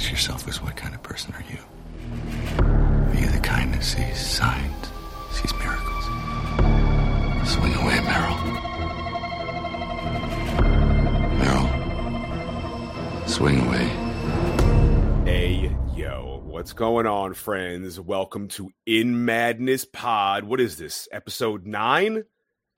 ask yourself is what kind of person are you? Are you the kind that sees signs, sees miracles? Swing away, Merrill. Merrill. Swing away. Hey, yo, what's going on, friends? Welcome to In Madness Pod. What is this, episode nine?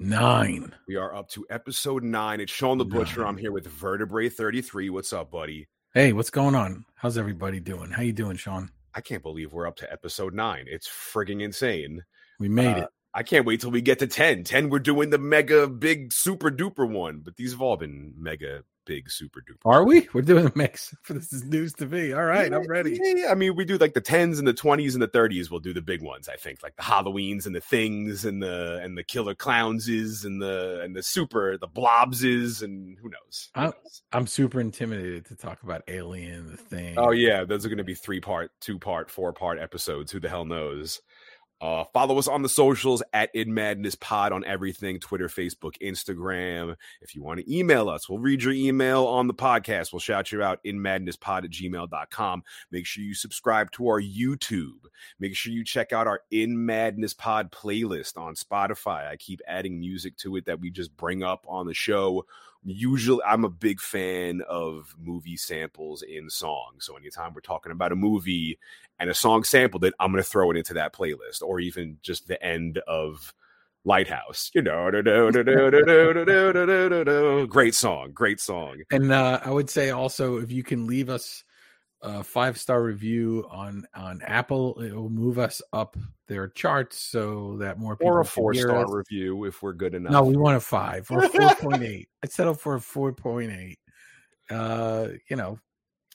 Nine. We are up to episode nine. It's Shawn the Butcher. I'm here with Vertebrae 33. What's up, buddy? Hey, what's going on? How's everybody doing? How you doing, Shawn? I can't believe we're up to episode nine. It's frigging insane. We made Uh, it. I can't wait till we get to 10. 10, we're doing the mega big super duper one, but these have all been mega big super duper. Are we? We're doing a mix. This is news to me. All right, I'm ready. Yeah, yeah, I mean, we do like the tens and the twenties and the thirties. We'll do the big ones. I think, like the Halloweens and the things and the and the killer clownses and the and the super the blobses and who knows. Who I- knows? I'm super intimidated to talk about Alien, the oh, thing. Oh yeah, those are going to be three part, two part, four part episodes. Who the hell knows? Uh, follow us on the socials at In Madness Pod on everything Twitter, Facebook, Instagram. If you want to email us, we'll read your email on the podcast. We'll shout you out in madnesspod at gmail.com. Make sure you subscribe to our YouTube. Make sure you check out our In Madness Pod playlist on Spotify. I keep adding music to it that we just bring up on the show usually I'm a big fan of movie samples in songs. So anytime we're talking about a movie and a song sampled it, I'm going to throw it into that playlist or even just the end of Lighthouse. You know, great song, great song. And uh, I would say also if you can leave us a five star review on on Apple, it will move us up their charts so that more people Or a can four star us. review if we're good enough. No, we want a five or four point eight. I settled for a four point eight. Uh, you know,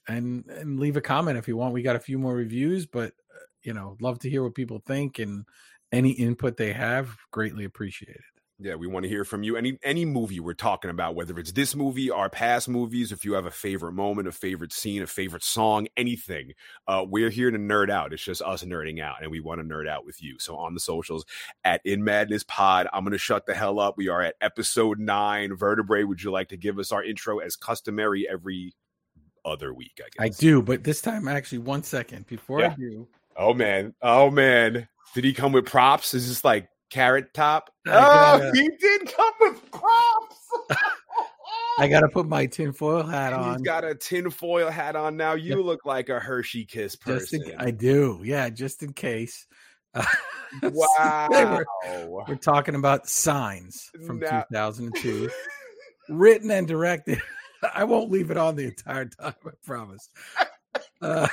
and and leave a comment if you want. We got a few more reviews, but uh, you know, love to hear what people think and any input they have. Greatly appreciated. Yeah, we want to hear from you. Any any movie we're talking about, whether it's this movie, our past movies, if you have a favorite moment, a favorite scene, a favorite song, anything, uh, we're here to nerd out. It's just us nerding out, and we want to nerd out with you. So on the socials at In Madness Pod, I'm gonna shut the hell up. We are at episode nine. Vertebrae, would you like to give us our intro as customary every other week? I guess I do, but this time actually one second before Yeah. I do. Oh man, oh man, did he come with props? Is this like carrot top? I Oh, gotta- he did come with props. I got to put my tinfoil hat on. He's got a tinfoil hat on now. You Yep. look like a Hershey Kiss just person. in, I do, yeah, just in case. Uh, wow. we're, we're talking about Signs from Now- 2002, written and directed. I won't leave it on the entire time. I promise. Uh,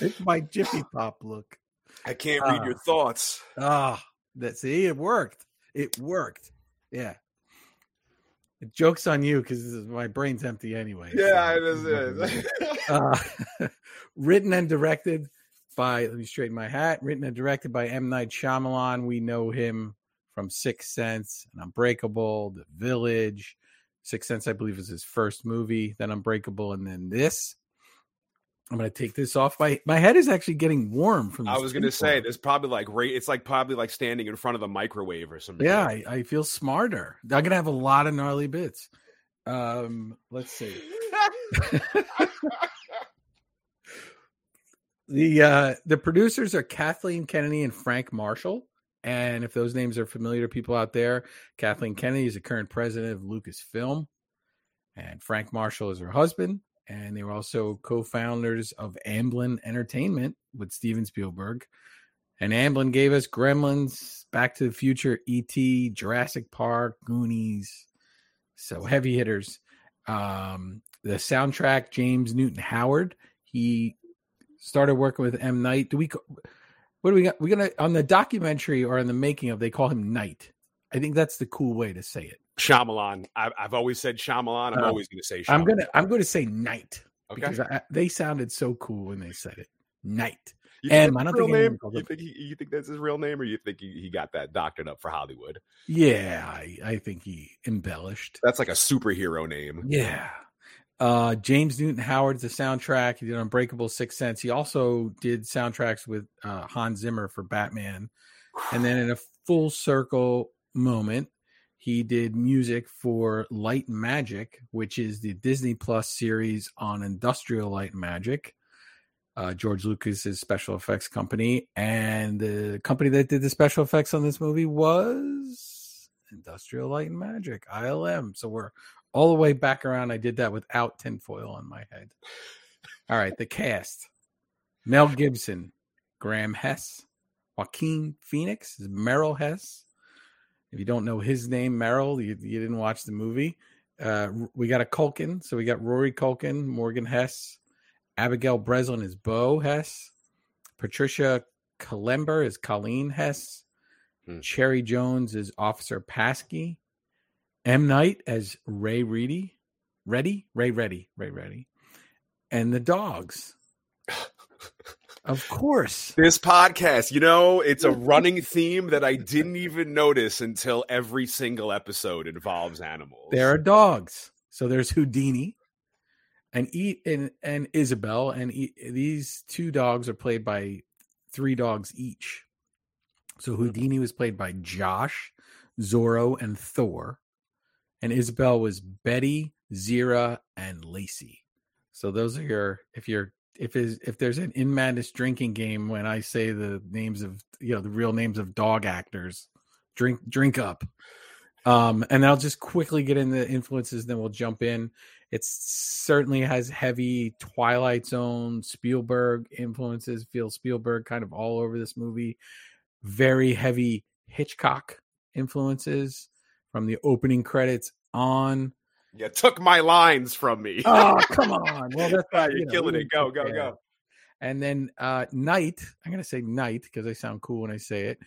it's my Jiffy Pop look. I can't read your Ah. thoughts. Ah, that see, it worked. It worked. Yeah. The joke's on you because my brain's empty anyway. Yeah, so- it is. uh, written and directed by let me straighten my hat. Written and directed by M Night Shyamalan. We know him from Sixth Sense and Unbreakable, The Village. Sixth Sense, I believe, is his first movie. Then Unbreakable, and then this. I'm gonna take this off. My my head is actually getting warm from. I was gonna tinfoil. say this probably like. It's like probably like standing in front of the microwave or something. Yeah, I, I feel smarter. I'm gonna have a lot of gnarly bits. Um, let's see. the uh the producers are Kathleen Kennedy and Frank Marshall. And if those names are familiar to people out there, Kathleen Kennedy is the current president of Lucasfilm, and Frank Marshall is her husband. And they were also co-founders of Amblin Entertainment with Steven Spielberg. And Amblin gave us Gremlins, Back to the Future, E.T., Jurassic Park, Goonies. So heavy hitters. Um, the soundtrack, James Newton Howard. He started working with M. Night. Do we? What do we got? We're gonna on the documentary or in the making of. They call him Night. I think that's the cool way to say it. Shyamalan. I've, I've always said Shyamalan. I'm Uh, always gonna say. Shyamalan. I'm gonna I'm gonna say Night Okay. because I, they sounded so cool when they said it. Night. You think I don't real think name. You think he, you think that's his real name, or you think he, he got that doctored up for Hollywood? Yeah, I, I think he embellished. That's like a superhero name. Yeah. Uh, James Newton Howard's the soundtrack. He did Unbreakable Six Sense. He also did soundtracks with uh, Hans Zimmer for Batman. And then in a full circle moment, He did music for Light Magic, which is the Disney Plus series on industrial light magic. Uh, George Lucas's special effects company, and the company that did the special effects on this movie was Industrial Light and Magic (ILM). So we're all the way back around. I did that without tinfoil on my head. All right, the cast: Mel Gibson, Graham Hess, Joaquin Phoenix, Merrill Hess, if you don't know his name, Merrill, you, you didn't watch the movie. Uh, we got a Culkin, so we got Rory Culkin, Morgan Hess, Abigail Breslin is Bo Hess, Patricia Kalember is Colleen Hess, hmm. Cherry Jones is Officer Paskey, M Night as Ray Reedy, Ready, Ray Reddy, Ray Reddy, and the dogs. Of course. This podcast, you know, it's a running theme that I didn't even notice until every single episode involves animals. There are dogs. So there's Houdini and eat and, and Isabel and e- these two dogs are played by three dogs each. So hmm. Houdini was played by Josh, Zorro and Thor and Isabel was Betty, Zira and Lacey. So those are your if you're if is if there's an in madness drinking game when I say the names of you know the real names of dog actors, drink drink up. Um, and I'll just quickly get in the influences, then we'll jump in. It certainly has heavy Twilight Zone, Spielberg influences. Feel Spielberg kind of all over this movie. Very heavy Hitchcock influences from the opening credits on. You took my lines from me. oh, come on. Well, that's not, you're you know, killing it. Go, go, go. And then uh Night, I'm gonna say Night because I sound cool when I say it.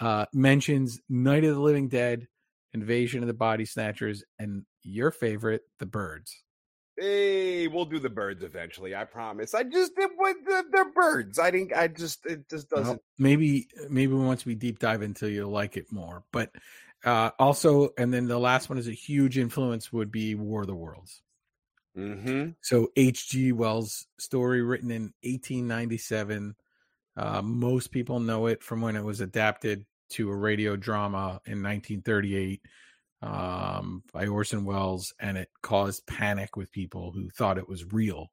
Uh mentions Night of the Living Dead, Invasion of the Body Snatchers, and your favorite, the birds. Hey, we'll do the birds eventually. I promise. I just did with the, they're birds. I think I just it just doesn't. Well, maybe maybe once we deep dive into you'll like it more. But uh, also, and then the last one is a huge influence would be War of the Worlds. Mm-hmm. So H.G. Wells' story written in 1897. Uh, most people know it from when it was adapted to a radio drama in 1938 um, by Orson Welles, and it caused panic with people who thought it was real.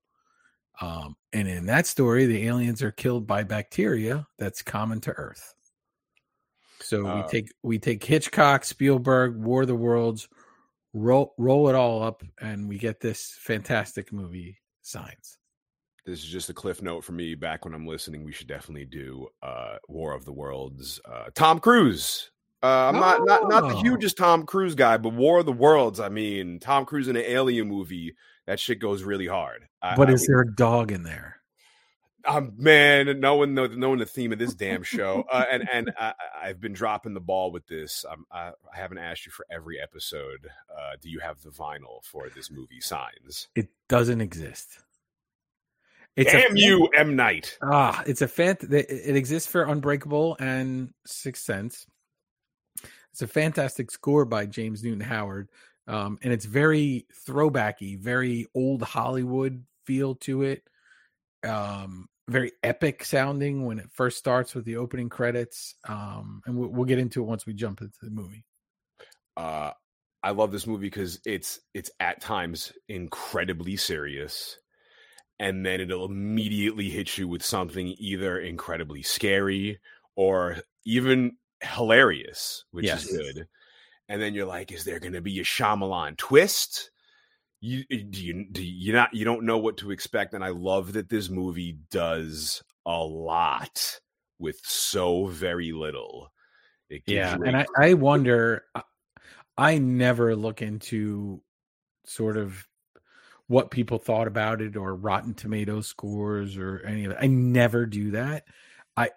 Um, and in that story, the aliens are killed by bacteria that's common to Earth. So uh, we take we take Hitchcock, Spielberg, War of the Worlds, roll roll it all up, and we get this fantastic movie, Signs. This is just a cliff note for me. Back when I'm listening, we should definitely do uh, War of the Worlds. Uh, Tom Cruise. Uh, I'm oh. not, not not the oh. hugest Tom Cruise guy, but War of the Worlds. I mean, Tom Cruise in an alien movie. That shit goes really hard. But I, is I, there a dog in there? Um, man, knowing the knowing the theme of this damn show, uh, and and I, have been dropping the ball with this. Um, I, I, haven't asked you for every episode. Uh, do you have the vinyl for this movie? Signs. It doesn't exist. It's Damn a, you, M Night. Ah, it's a fan. It exists for Unbreakable and Sixth Sense. It's a fantastic score by James Newton Howard, um, and it's very throwbacky, very old Hollywood feel to it. Um, very epic sounding when it first starts with the opening credits. Um, and we'll, we'll get into it once we jump into the movie. Uh, I love this movie because it's it's at times incredibly serious, and then it'll immediately hit you with something either incredibly scary or even hilarious, which yes. is good. And then you're like, is there going to be a Shyamalan twist? You eh, do you do you not you don't know what to expect and i love that this movie does a lot with so very little. Yeah and I, I wonder i never look into sort of what people thought about it or rotten tomato scores or any of that i never do that. I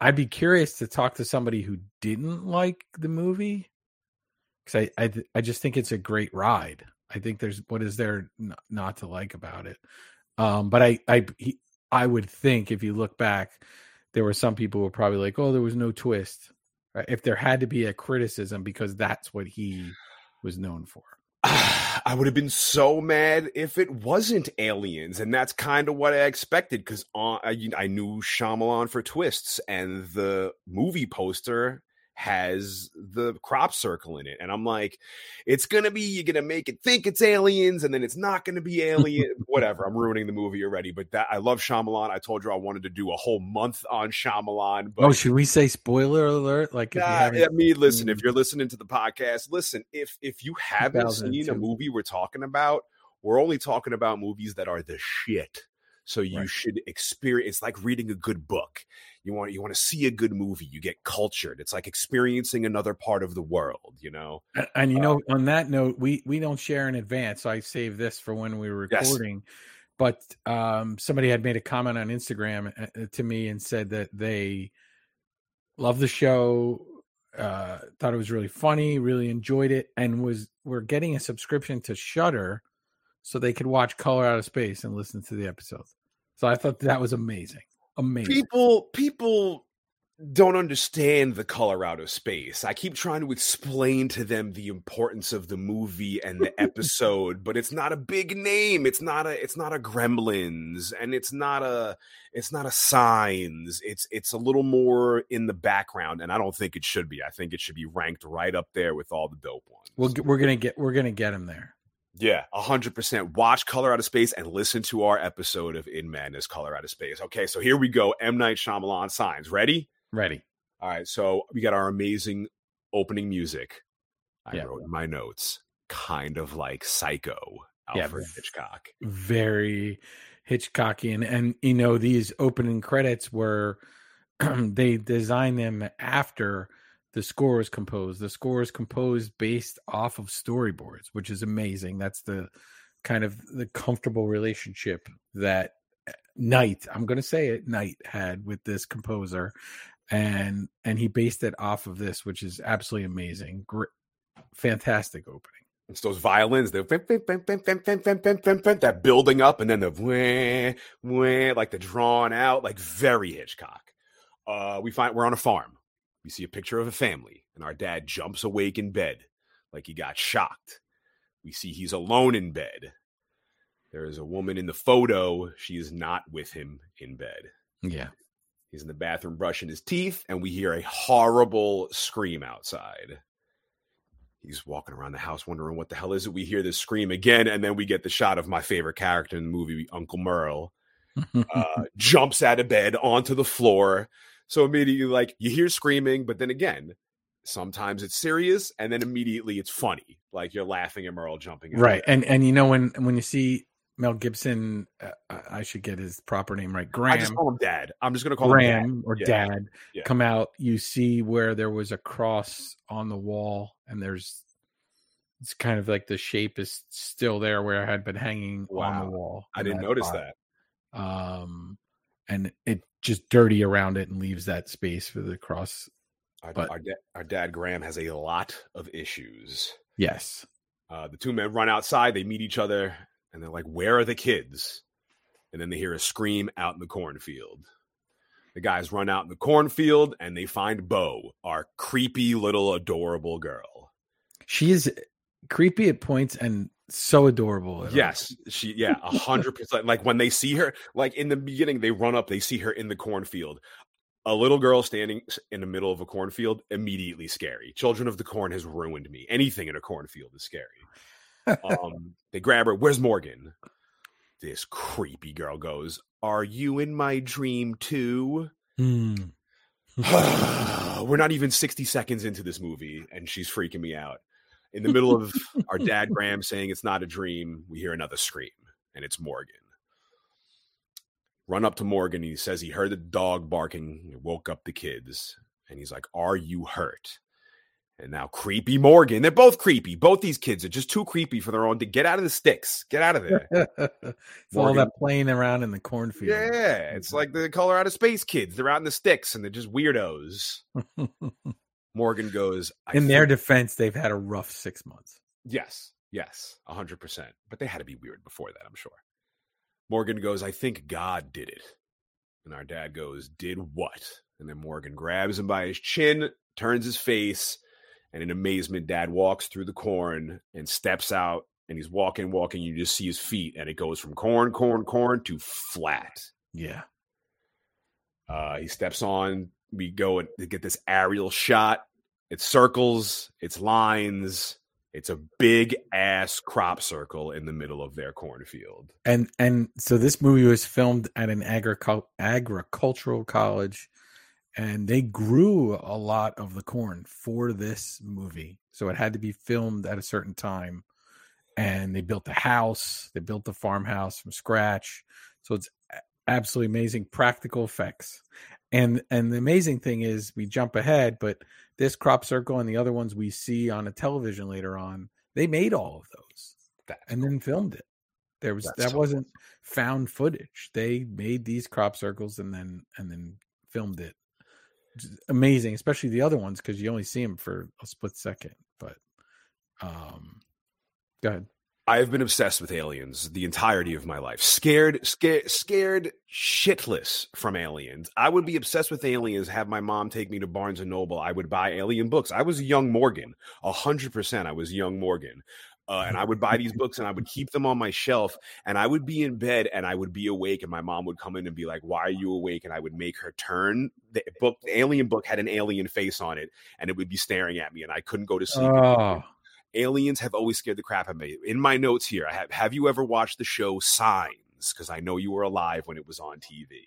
i'd be curious to talk to somebody who didn't like the movie because I, I i just think it's a great ride I think there's what is there not to like about it. Um, but I I he, I would think if you look back, there were some people who were probably like, "Oh, there was no twist." Right? If there had to be a criticism, because that's what he was known for. I would have been so mad if it wasn't aliens, and that's kind of what I expected. Because I, I knew Shyamalan for twists, and the movie poster has the crop circle in it. And I'm like, it's gonna be you're gonna make it think it's aliens, and then it's not gonna be alien. Whatever. I'm ruining the movie already. But that I love Shyamalan. I told you I wanted to do a whole month on Shyamalan. But oh, should we say spoiler alert? Like, if Nah, I mean, listen, if you're listening to the podcast, listen, if if you haven't seen a movie we're talking about, we're only talking about movies that are the shit. So you Right. should experience it's like reading a good book. You want you want to see a good movie, you get cultured. It's like experiencing another part of the world, you know. And- And you know, on that note, we we don't share in advance. So I saved this for when we were Yes. recording. But um, somebody had made a comment on Instagram uh, to me and said that they love the show, uh, thought it was really funny, really enjoyed it, and was were getting a subscription to Shudder so they could watch Color Out of Space and listen to the episodes. So I thought that was amazing, amazing. People people don't understand the Color Out of Space. I keep trying to explain to them the importance of the movie and the episode, but it's not a big name. It's not a it's not a Gremlins and it's not a it's not a Signs. It's it's a little more in the background and I don't think it should be. I think it should be ranked right up there with all the dope ones. We'll, we're gonna get we're gonna get him there. Yeah, hundred percent. Watch Color Out of Space and listen to our episode of In Madness, Color Out of Space. Okay, so here we go. M Night Shyamalan signs. Ready? Ready? All right, so we got our amazing opening music. I Yeah. wrote in my notes, kind of like Psycho, Yeah, Alfred but- Hitchcock. very Hitchcockian. And you know, these opening credits were they designed them after the score is composed. The score is composed based off of storyboards, which is amazing. That's the kind of the comfortable relationship that Night, I'm going to say it, Night had with this composer, and and he based it off of this, which is absolutely amazing. Great, fantastic opening. It's those violins that that building up, and then the wah, wah, like the drawn out, like very Hitchcock. Uh, we find we're on a farm we see a picture of a family, and our dad jumps awake in bed like he got shocked. We see he's alone in bed. There is a woman in the photo. She is not with him in bed. Yeah. He's in the bathroom brushing his teeth, and we hear a horrible scream outside. He's walking around the house wondering what the hell is it. We hear this scream again, and then we get the shot of my favorite character in the movie, Uncle Merle, uh, jumps out of bed onto the floor. So immediately, like, you hear screaming, but then again, sometimes it's serious, and then immediately it's funny. Like, you're laughing at Merle jumping right and and you know when when you see mel gibson uh, I- should get his proper name right Graham. I just call him Dad. I'm just going to call him Dad. graham or Yeah. dad Yeah. come out you see where there was a cross on the wall and there's it's kind of like the shape is still there where it had been hanging on the wall I didn't notice spot. that. um and it just dirty around it and leaves that space for the cross Our, But- our, da- our dad Graham has a lot of issues. yes Uh, the two men run outside. They meet each other, and they're like, "Where are the kids?" And then they hear a scream out in the cornfield. The guys run out in the cornfield, and they find Bo, our creepy little adorable girl. she is creepy at points and so adorable. Yes, she. Yeah, a hundred percent. Like when they see her, like in the beginning, they run up. They see her in the cornfield. A little girl standing in the middle of a cornfield, immediately scary. Children of the Corn has ruined me. Anything in a cornfield is scary. um, they grab her. Where's Morgan? This creepy girl goes, Are you in my dream too? Hmm. We're not even 60 seconds into this movie, and she's freaking me out. In the middle of our dad Graham saying it's not a dream, we hear another scream, and it's Morgan. Run up to Morgan, and he says he heard the dog barking, it woke up the kids, and he's like, Are you hurt? And now creepy Morgan. They're both creepy. Both these kids are just too creepy for their own. To get out of the sticks. Get out of there. it's all that playing around in the cornfield. Yeah, it's like the color out of space kids. They're out in the sticks and they're just weirdos. Morgan goes, I in their defense, they've had a rough six months. yes, yes, a hundred percent. But they had to be weird before that, I'm sure. Morgan goes, I think God did it. And our dad goes, Did what? And then Morgan grabs him by his chin, turns his face, and in amazement, dad walks through the corn and steps out. And he's walking, walking. You just see his feet, and it goes from corn, corn, corn to flat. Yeah. Uh, he steps on. We go and get this aerial shot It's circles, it's lines, it's a big ass crop circle in the middle of their cornfield. And and so this movie was filmed at an agricul- agricultural college and they grew a lot of the corn for this movie. So it had to be filmed at a certain time. And they built a house, they built the farmhouse from scratch. So it's absolutely amazing practical effects. And and the amazing thing is we jump ahead, but this crop circle and the other ones we see on a television later on, they made all of those and then filmed it. There was that wasn't found footage. They made these crop circles and then and then filmed it. Amazing, especially the other ones because you only see them for a split second. But um, go ahead. I've been obsessed with aliens the entirety of my life. Scared, scared, scared shitless from aliens. I would be obsessed with aliens. Have my mom take me to Barnes and Noble. I would buy alien books. I was young Morgan, hundred percent. I was young Morgan. Uh, and I would buy these books and I would keep them on my shelf. And I would be in bed and I would be awake. And my mom would come in and be like, Why are you awake? And I would make her turn. The book, the alien book had an alien face on it and it would be staring at me. And I couldn't go to sleep. Oh, aliens have always scared the crap out of me. In my notes here, I have have you ever watched the show Signs? Because I know you were alive when it was on TV.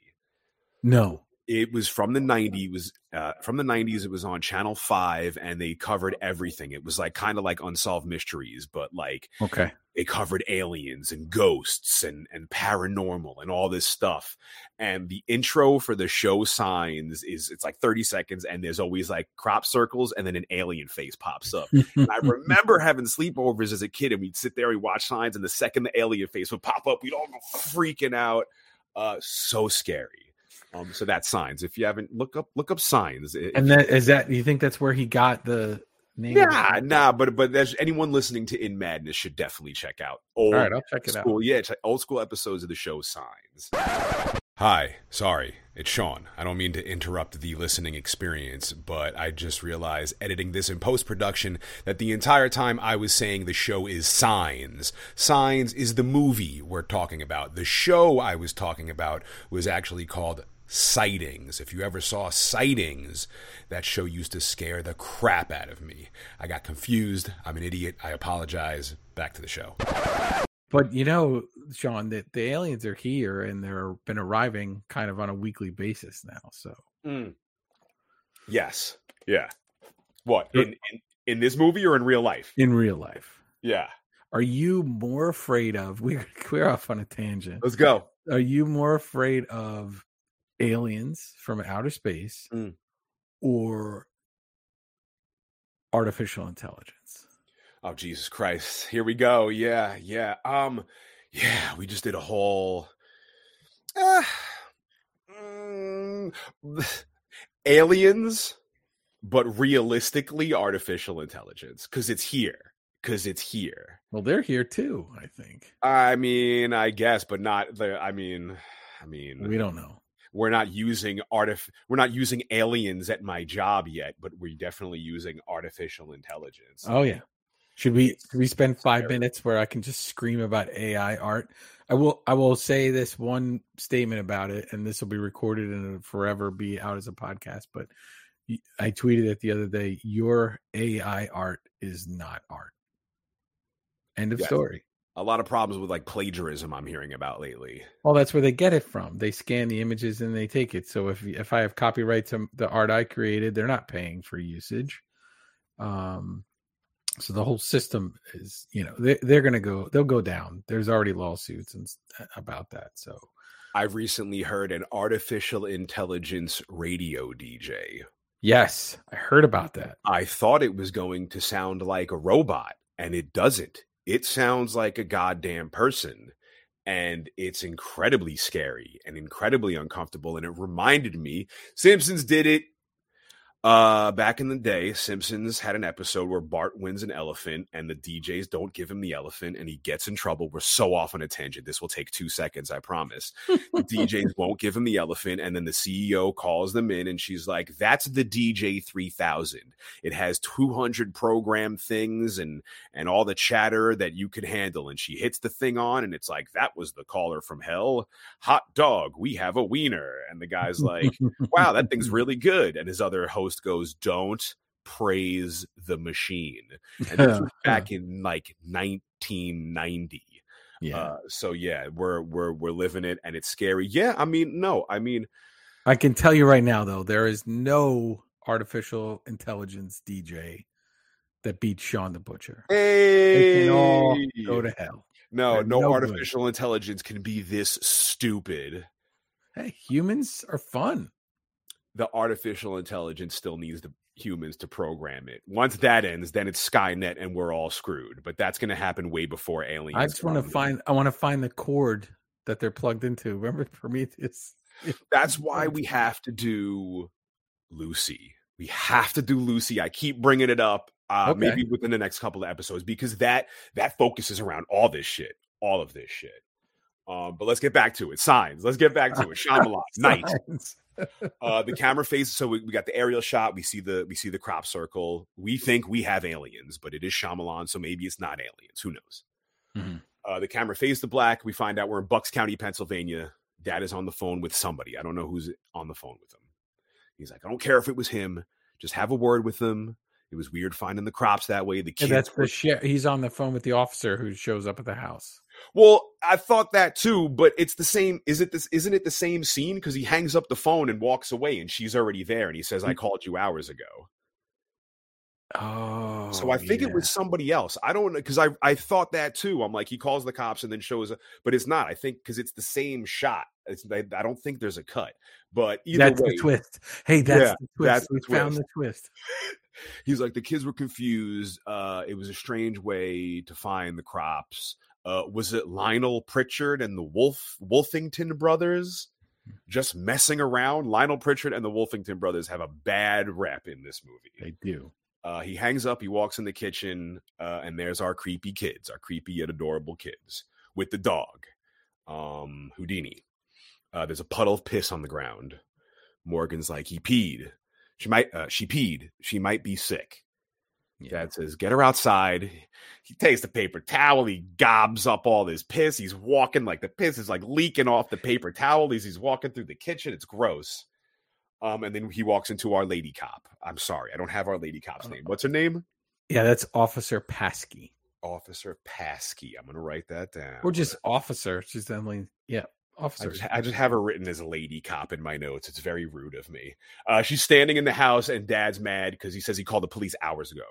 no. It was from the 90s, it was uh, from the 90s, it was on Channel 5, and they covered everything. It was like kind of like unsolved mysteries, but like Okay. they covered aliens and ghosts and and paranormal and all this stuff and the intro for the show signs is it's like 30 seconds and there's always like crop circles and then an alien face pops up and i remember having sleepovers as a kid and we'd sit there and watch signs and the second the alien face would pop up we'd all go freaking out uh so scary um so that's signs if you haven't look up look up signs and that is that you think that's where he got the name? Nah, nah, but but there's anyone listening to In Madness should definitely check out old All right, I'll check it out. school, yeah, old school episodes of the show Signs. Hi, sorry, it's Shawn. I don't mean to interrupt the listening experience, but I just realized editing this in post production that the entire time I was saying the show is Signs. Signs is the movie we're talking about. The show I was talking about was actually called Sightings. If you ever saw Sightings, that show used to scare the crap out of me. I got confused. I'm an idiot. I apologize. Back to the show. But you know, Shawn, that the aliens are here and they're been arriving kind of on a weekly basis now. So hmm. Yes. Yeah. What in, in in this movie or in real life? in real life, Yeah. are you more afraid of? We're we're off on a tangent. Let's go. Are you more afraid of aliens from outer space Mm. or artificial intelligence? Oh Jesus Christ. Here we go. Yeah, yeah. Um yeah, we just did a whole uh, mm, aliens but realistically artificial intelligence cuz it's here cuz it's here. Well, they're here too. I think I mean, I guess but not the I mean I mean we don't know. We're not using artif- we're not using aliens at my job yet, but we're definitely using artificial intelligence. Oh yeah. Should we should we spend five minutes where I can just scream about AI art? I will I will say this one statement about it, and this will be recorded and it'll forever be out as a podcast. But I tweeted it the other day. Your AI art is not art. End of Yes. story. A lot of problems with like plagiarism I'm hearing about lately. Well, that's where they get it from. They scan the images and they take it. So if if I have copyright to the art I created, they're not paying for usage. Um, so the whole system is, you know, they they're gonna go, they'll go down. There's already lawsuits and about that. So I've recently heard an artificial intelligence radio DJ. yes, I heard about that. I thought it was going to sound like a robot, and it doesn't. It sounds like a goddamn person. And it's incredibly scary and incredibly uncomfortable. And it reminded me Simpsons did it uh back in the day. Simpsons had an episode where Bart wins an elephant and the DJs don't give him the elephant and he gets in trouble. We're so off on a tangent. This will take two seconds, I promise. the DJs won't give him the elephant, and then the CEO calls them in and she's like, That's the DJ 3000 it has 200 program things and and all the chatter that you could handle and she hits the thing on and it's like that was the caller from hell hot dog we have a wiener and the guy's like wow that thing's really good and his other host goes don't praise the machine. And this was back in like 1990. yeah. Uh, so yeah, we're we're we're living it, and it's scary. Yeah, I mean, no, I mean, I can tell you right now, though, there is no artificial intelligence DJ that beats Shawn the Butcher. They hey, can all go to hell. no, they're no no artificial intelligence can be this stupid. Hey, humans are fun. The artificial intelligence still needs the humans to program it. Once that ends, then it's Skynet, and we're all screwed. But that's going to happen way before aliens. I just want to find. I want to find the cord that they're plugged into. Remember Prometheus? That's why we have to do Lucy. We have to do Lucy. I keep bringing it up. Uh, Okay. Maybe within the next couple of episodes because that that focuses around all this shit, all of this shit. Um, but let's get back to it. Signs. Let's get back to it. Shyamalan, night. Uh, the camera faces. So we, we got the aerial shot. We see the we see the crop circle. We think we have aliens, but it is Shyamalan, so maybe it's not aliens. Who knows? Mhm. Uh, the camera fades to black. We find out we're in Bucks County, Pennsylvania. Dad is on the phone with somebody. I don't know who's on the phone with him. He's like, I don't care if it was him. Just have a word with them. It was weird finding the crops that way. The Yeah, kids. that's the sheriff. He's on the phone with the officer who shows up at the house. Well, I thought that too, but it's the same. Is it this? Isn't it the same scene? Because he hangs up the phone and walks away, and she's already there, and he says, "I called you hours ago." Oh, So I think it was somebody else. I don't know because I I thought that too. I'm like he calls the cops and then shows up, but it's not. I think because it's the same shot. It's I, I don't think there's a cut. But either that's way, the twist. Hey, that's Yeah, the twist. that's we found the twist. he's like the kids were confused. Uh, it was a strange way to find the crops. Uh, was it Lionel Pritchard and the Wolf Wolfington brothers just messing around? Lionel Pritchard and the Wolfington brothers have a bad rep in this movie. They do. Uh, he hangs up, he walks in the kitchen, uh, and there's our creepy kids, our creepy yet adorable kids with the dog, um, Houdini. Uh, there's a puddle of piss on the ground. Morgan's like, he peed. She might, uh, she peed. She might be sick. Yeah. Dad says, get her outside. He takes the paper towel. He gobs up all this piss. He's walking like the piss is like leaking off the paper towel as he's walking through the kitchen. It's gross. Um, and then he walks into our lady cop. I'm sorry, I don't have our lady cop's name. What's her name? Yeah, that's Officer Paskey. Officer Paskey. I'm gonna write that down. Or just officer. She's Emily. Yeah, I officer. just, I just have her written as a lady cop in my notes. It's very rude of me. Uh, she's standing in the house, and Dad's mad because he says he called the police hours ago.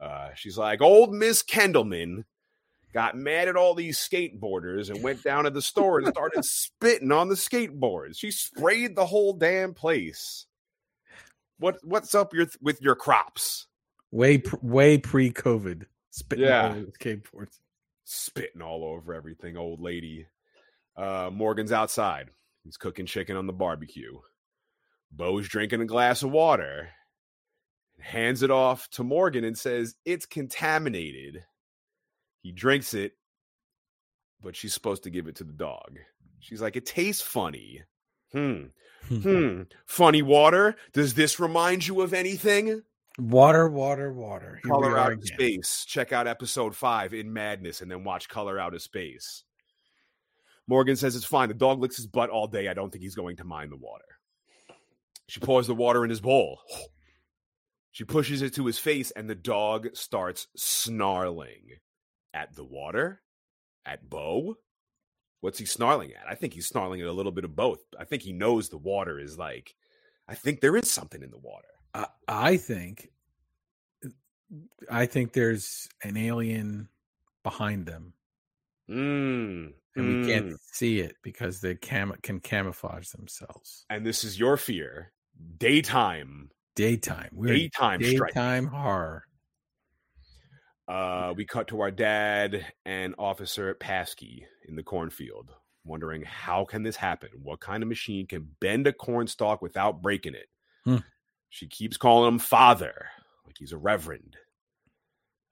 Uh, she's like, "Old Miss Kendallman got mad at all these skateboarders and went down to the store and started spitting on the skateboards. She sprayed the whole damn place. What what's up your, with your crops? way pr- way pre COVID. Spitting Yeah. the skateboards. Spitting all over everything, old lady. Uh, Morgan's outside. He's cooking chicken on the barbecue. Bo's drinking a glass of water. Hands it off to Morgan and says, It's contaminated. He drinks it, but she's supposed to give it to the dog. She's like, It tastes funny. Hmm. Hmm. Funny water. Does this remind you of anything? Water, water, water. Here Color Out of again. Space. Check out episode five in Madness and then watch Color Out of Space. Morgan says it's fine. The dog licks his butt all day. I don't think he's going to mind the water. She pours the water in his bowl. She pushes it to his face, and the dog starts snarling at the water, at Bo. What's he snarling at? I think he's snarling at a little bit of both. I think he knows the water is like, I think there is something in the water. I, I think I think there's an alien behind them, Mm, and we mm. can't see it because they cam- can camouflage themselves. and this is your fear daytime Daytime, we're in daytime strike. daytime horror. uh we cut to our dad and officer Paskey in the cornfield wondering how can this happen? What kind of machine can bend a cornstalk without breaking it? Hmm. she keeps calling him father like he's a reverend.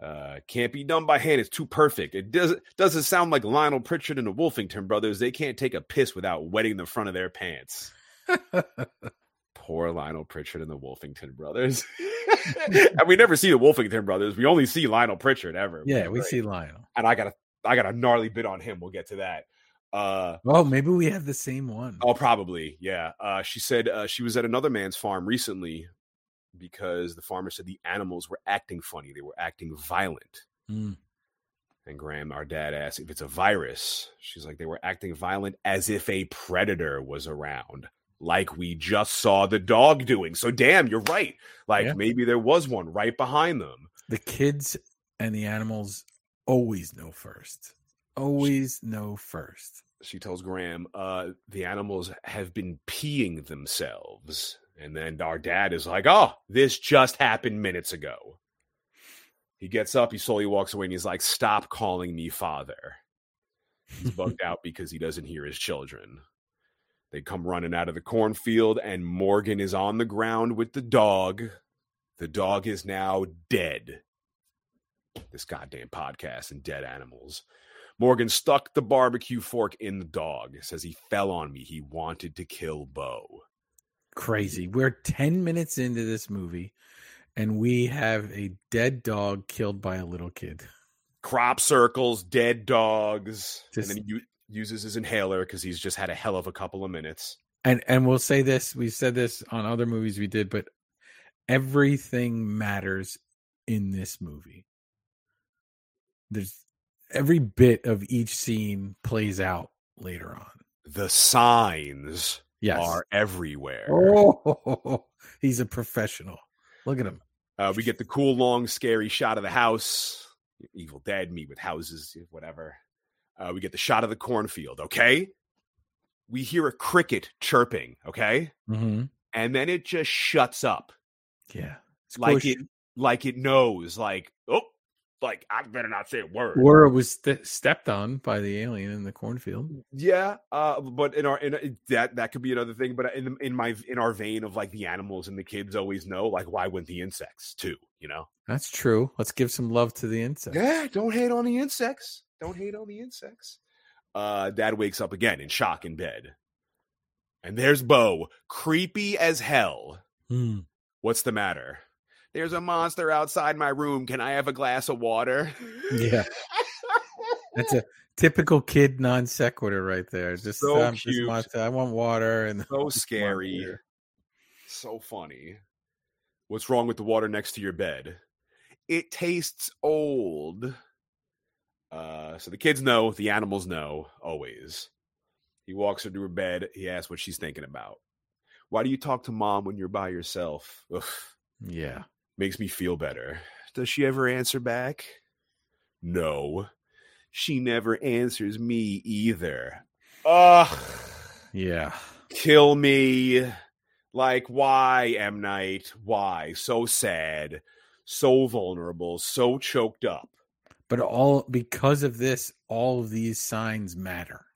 Uh can't be done by hand. It's too perfect. It doesn't doesn't sound like lionel pritchard and the wolfington brothers. They can't take a piss without wetting the front of their pants poor Lionel Pritchard and the Wolfington brothers. and we never see the Wolfington brothers. We only see Lionel Pritchard ever. yeah, is we see Lionel. And I got a I got a gnarly bit on him. We'll get to that. Uh Oh, maybe we have the same one. oh probably. Yeah. Uh she said uh she was at another man's farm recently because the farmer said the animals were acting funny. They were acting violent. Mm. And Graham, our dad, asked if it's a virus. She's like, they were acting violent as if a predator was around, like we just saw the dog doing. So, damn, you're right. Like Yeah. maybe there was one right behind them. The kids and the animals always know first. Always know first. She tells Graham, uh, the animals have been peeing themselves. And then our dad is like, oh, this just happened minutes ago. He gets up, he slowly walks away, and he's like, stop calling me father. He's bugged out because he doesn't hear his children. They come running out of the cornfield, and Morgan is on the ground with the dog. The dog is now dead. This goddamn podcast and dead animals. Morgan stuck the barbecue fork in the dog. Says he fell on me. He wanted to kill Bo. Crazy. We're 10 minutes into this movie and we have a dead dog killed by a little kid. Crop circles, dead dogs, Just- and then he u- uses his inhaler because he's just had a hell of a couple of minutes. And and we'll say this, we said this on other movies we did, but everything matters in this movie. There's every bit of each scene plays out later on. The signs Yes. are everywhere. Oh, he's a professional. Look at him. Uh, we get the cool, long, scary shot of the house. Evil Dead, me with houses, whatever. Uh, we get the shot of the cornfield. Okay, we hear a cricket chirping. Okay, Mm-hmm. and then it just shuts up, Yeah. like it, like it knows, like oh, like I better not say a word. Or it was st- stepped on by the alien in the cornfield. Yeah, uh, but in our in uh, that that could be another thing. But in in my in our vein of like the animals and the kids always know, like why wouldn't the insects too? You know. That's true. Let's give some love to the insects. Yeah, don't hate on the insects. Don't hate on the insects. Uh, Dad wakes up again in shock in bed, and there's Bo, creepy as hell. Hmm. What's the matter? There's a monster outside my room. Can I have a glass of water? Yeah. That's a typical kid non sequitur right there. Just, So um, just cute. want- I want water and so scary. So funny. What's wrong with the water next to your bed? It tastes old. Uh, so the kids know, the animals know, always. He walks her to her bed. He asks what she's thinking about. Why do you talk to mom when you're by yourself? Ugh, Yeah. makes me feel better. Does she ever answer back? No. She never answers me either. Ugh Yeah. kill me. Like, why, M. Night? Why? So sad, so vulnerable, so choked up. But all because of this, all of these signs matter.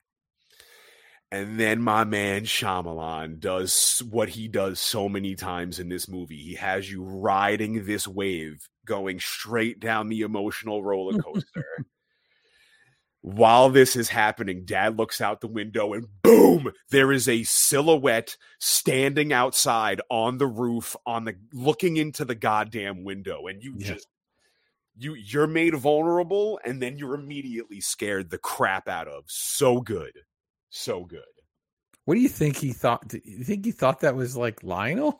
And then my man Shyamalan does what he does so many times in this movie. He has you riding this wave, going straight down the emotional roller coaster. While this is happening, dad looks out the window and boom, there is a silhouette standing outside on the roof, on the looking into the goddamn window. And you Yeah. just you you're made vulnerable and then you're immediately scared the crap out of. So good. So good. What do you think he thought? Do you think he thought that was like Lionel?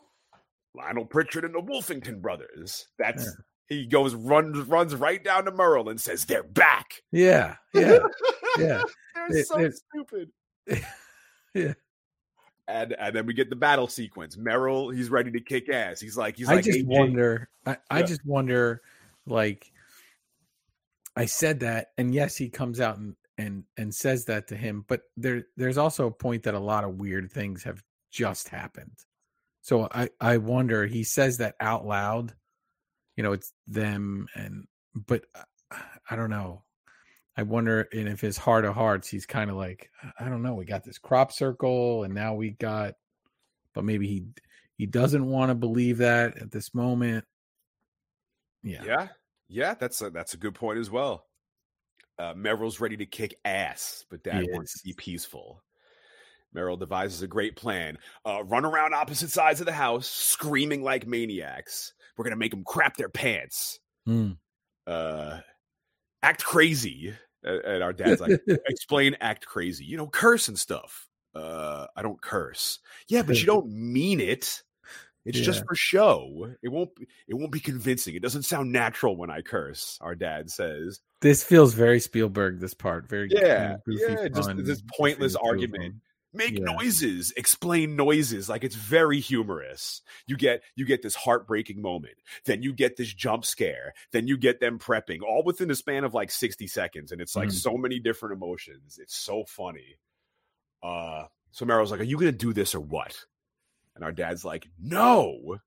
Lionel Pritchard and the Wolfington brothers. That's he goes runs runs right down to Merle and says they're back. Yeah. Yeah. Yeah. They're They- so stupid. Yeah. And and then we get the battle sequence. Merrill, he's ready to kick ass. He's like he's I like just AJ. wonder. I, I Yeah. just wonder. Like, I said that, and yes, he comes out and and and says that to him. But there, there's also a point that a lot of weird things have just happened. So I, I wonder. He says that out loud. You know, it's them, and but I don't know. I wonder, and if his heart of hearts, he's kind of like, I don't know. We got this crop circle, and now we got, but maybe he he doesn't want to believe that at this moment. Yeah. Yeah, yeah, that's a that's a good point as well. Uh, Merrill's ready to kick ass, but Dad He wants to be peaceful. Merrill devises a great plan: uh, run around opposite sides of the house, screaming like maniacs. We're gonna make them crap their pants. Mm. Uh, act crazy. And our dad's like, explain act crazy. You know, curse and stuff. Uh, I don't curse. Yeah, but you don't mean it. It's just for show. It won't. Be, it won't be convincing. It doesn't sound natural when I curse. Our dad says. This feels very Spielberg. This part, very Yeah, goofy, yeah, just fun this pointless argument. make Yeah. noises explain noises like it's very humorous you get you get this heartbreaking moment then you get this jump scare then you get them prepping all within the span of like 60 seconds and it's like Mhm. so many different emotions it's so funny uh so merrill's like are you gonna do this or what and our dad's like no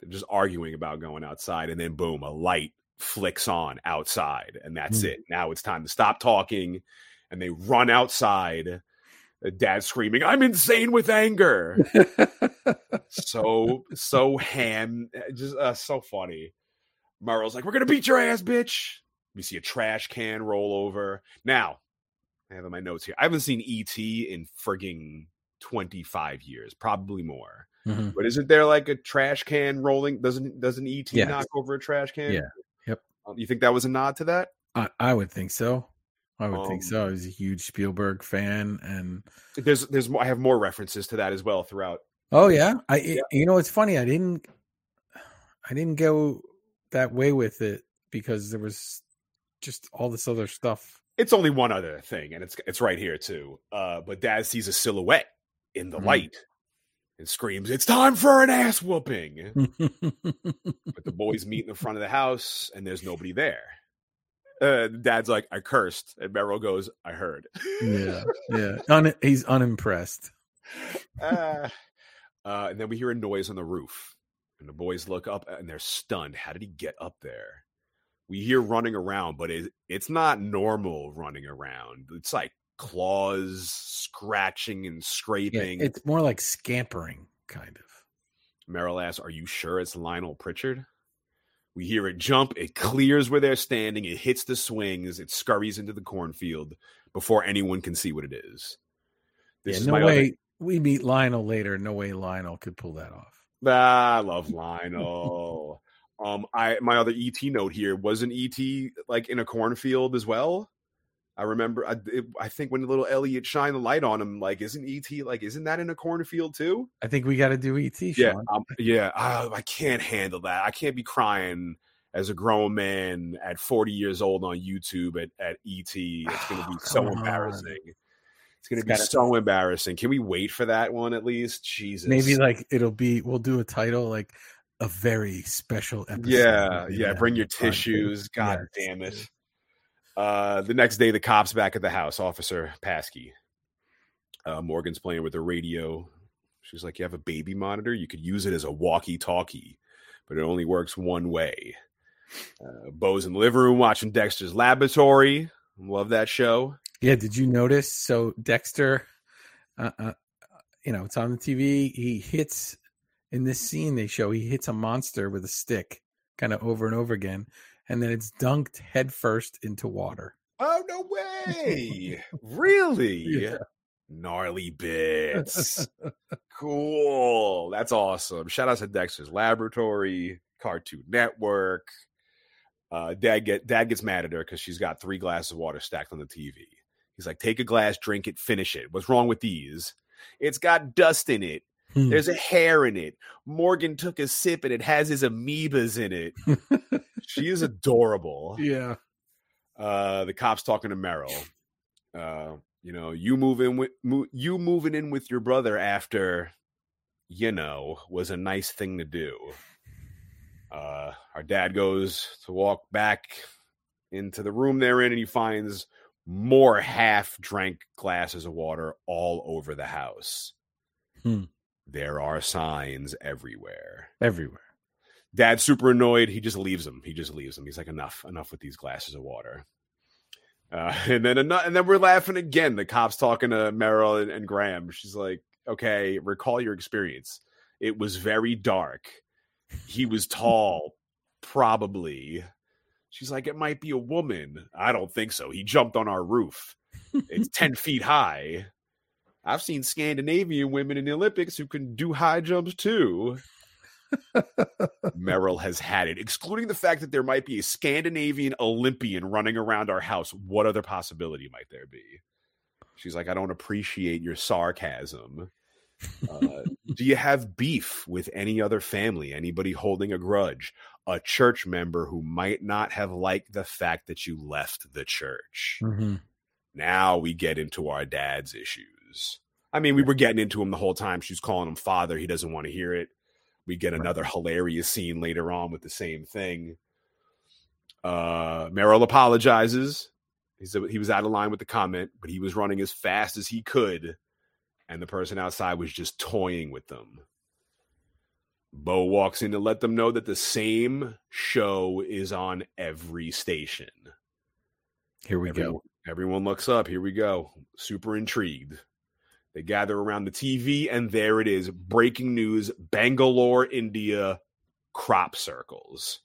they're just arguing about going outside and then boom a light flicks on outside and that's Mm. it now it's time to stop talking and they run outside dad screaming, I'm insane with anger. so, so ham, just uh, so funny. Merrill's like, We're gonna beat your ass, bitch. We see a trash can roll over. Now, I have in my notes here. I haven't seen ET in frigging 25 years, probably more. Mhm. But isn't there like a trash can rolling? Doesn't doesn't ET knock over a trash can? Yeah. Yep. Um, You think that was a nod to that? I, I would think so. I would think Um, so. I was a huge Spielberg fan, and There's there's more, I have more references to that as well throughout. oh yeah, I Yeah. you know it's funny. I didn't I didn't go that way with it because there was just all this other stuff. it's only one other thing, and it's it's right here too. Uh, but Dad sees a silhouette in the Mhm. light and screams, "It's time for an ass whooping!" but the boys meet in the front of the house, and there's nobody there. Uh, Dad's like, "I cursed," and Merrill goes, "I heard." yeah, yeah. Un- he's unimpressed. Ah. uh, and then we hear a noise on the roof, and the boys look up, and they're stunned. How did he get up there? We hear running around, but it, it's not normal running around. It's like claws scratching and Yeah, scraping. it's more like scampering, kind of. Merrill asks, Are you sure it's Lionel Pritchard? We hear it jump. It clears where they're standing. It hits the swings. It scurries into the cornfield before anyone can see what it is. This yeah, is no way. other. We meet Lionel later. No way Lionel could pull that off. Ah, I love Lionel. um, I my other ET note here wasn't ET like in a cornfield as well. I remember. I, it, I think when little Elliot shined the light on him, like, isn't ET like, isn't that in a cornfield too? I think we got to do ET. Yeah, um, yeah. I, I can't handle that. I can't be crying as a grown man at 40 years old on YouTube at, at ET. It's going to be Oh, so on. embarrassing. It's going to be gotta- so embarrassing. Can we wait for that one at least? Jesus. Maybe like it'll be. We'll do a title like a very special episode. yeah, yeah. Bring your tissues. God Yes. damn it. Uh, the next day, the cops back at the house. Officer Paski. Uh, Morgan's playing with the radio. She's like, "You have a baby monitor. You could use it as a walkie-talkie, but it only works one way." Uh, Bo's in the living room watching Dexter's Laboratory. Love that show. Yeah, did you notice? So Dexter, uh, uh, you know, it's on the TV. He hits in this scene they show he hits a monster with a stick, kind of over and over again, and then it's dunked headfirst into water. Oh no way! really? Yeah. Gnarly bits. cool. That's awesome. Shout out to Dexter's Laboratory, Cartoon Network. Uh, dad get dad gets mad at her because she's got three glasses of water stacked on the TV. He's like, "Take a glass, drink it, finish it." What's wrong with these? It's got dust in it. Hmm. There's a hair in it. Morgan took a sip and it has his amoebas in it. she is adorable yeah. uh the cops talking to Merrill. Uh, you know, you moving with mo- you moving in with your brother after, you know, was a nice thing to do. Uh, our dad goes to walk back into the room they're in, and he finds more half drank glasses of water all over the house. Hmm. There are signs everywhere. Everywhere. Dad's super annoyed. He just leaves them. He just leaves them. He's like, enough, enough with these glasses of water. Uh, and then and then we're laughing again. The cops talking to Merrill and, and Graham. She's like, okay, recall your experience. It was very dark. He was tall, probably. She's like, it might be a woman. I don't think so. He jumped on our roof. It's 10 feet high. I've seen Scandinavian women in the Olympics who can do high jumps too. Merrill has had it, excluding the fact that there might be a Scandinavian Olympian running around our house. What other possibility might there be? She's like, I don't appreciate your sarcasm. Uh, do you have beef with any other family? Anybody holding a grudge? A church member who might not have liked the fact that you left the church. Mhm. Now we get into our dad's issues. I mean, we were getting into him the whole time. She's calling him father. He doesn't want to hear it. We get another hilarious scene later on with the same thing. Uh, Merrill apologizes. He said he was out of line with the comment, but he was running as fast as he could, and the person outside was just toying with them. Bo walks in to let them know that the same show is on every station. Here we Everyone, go. everyone looks up. Here we go. Super intrigued. They gather around the TV, and there it is. Breaking news Bangalore, India, crop circles.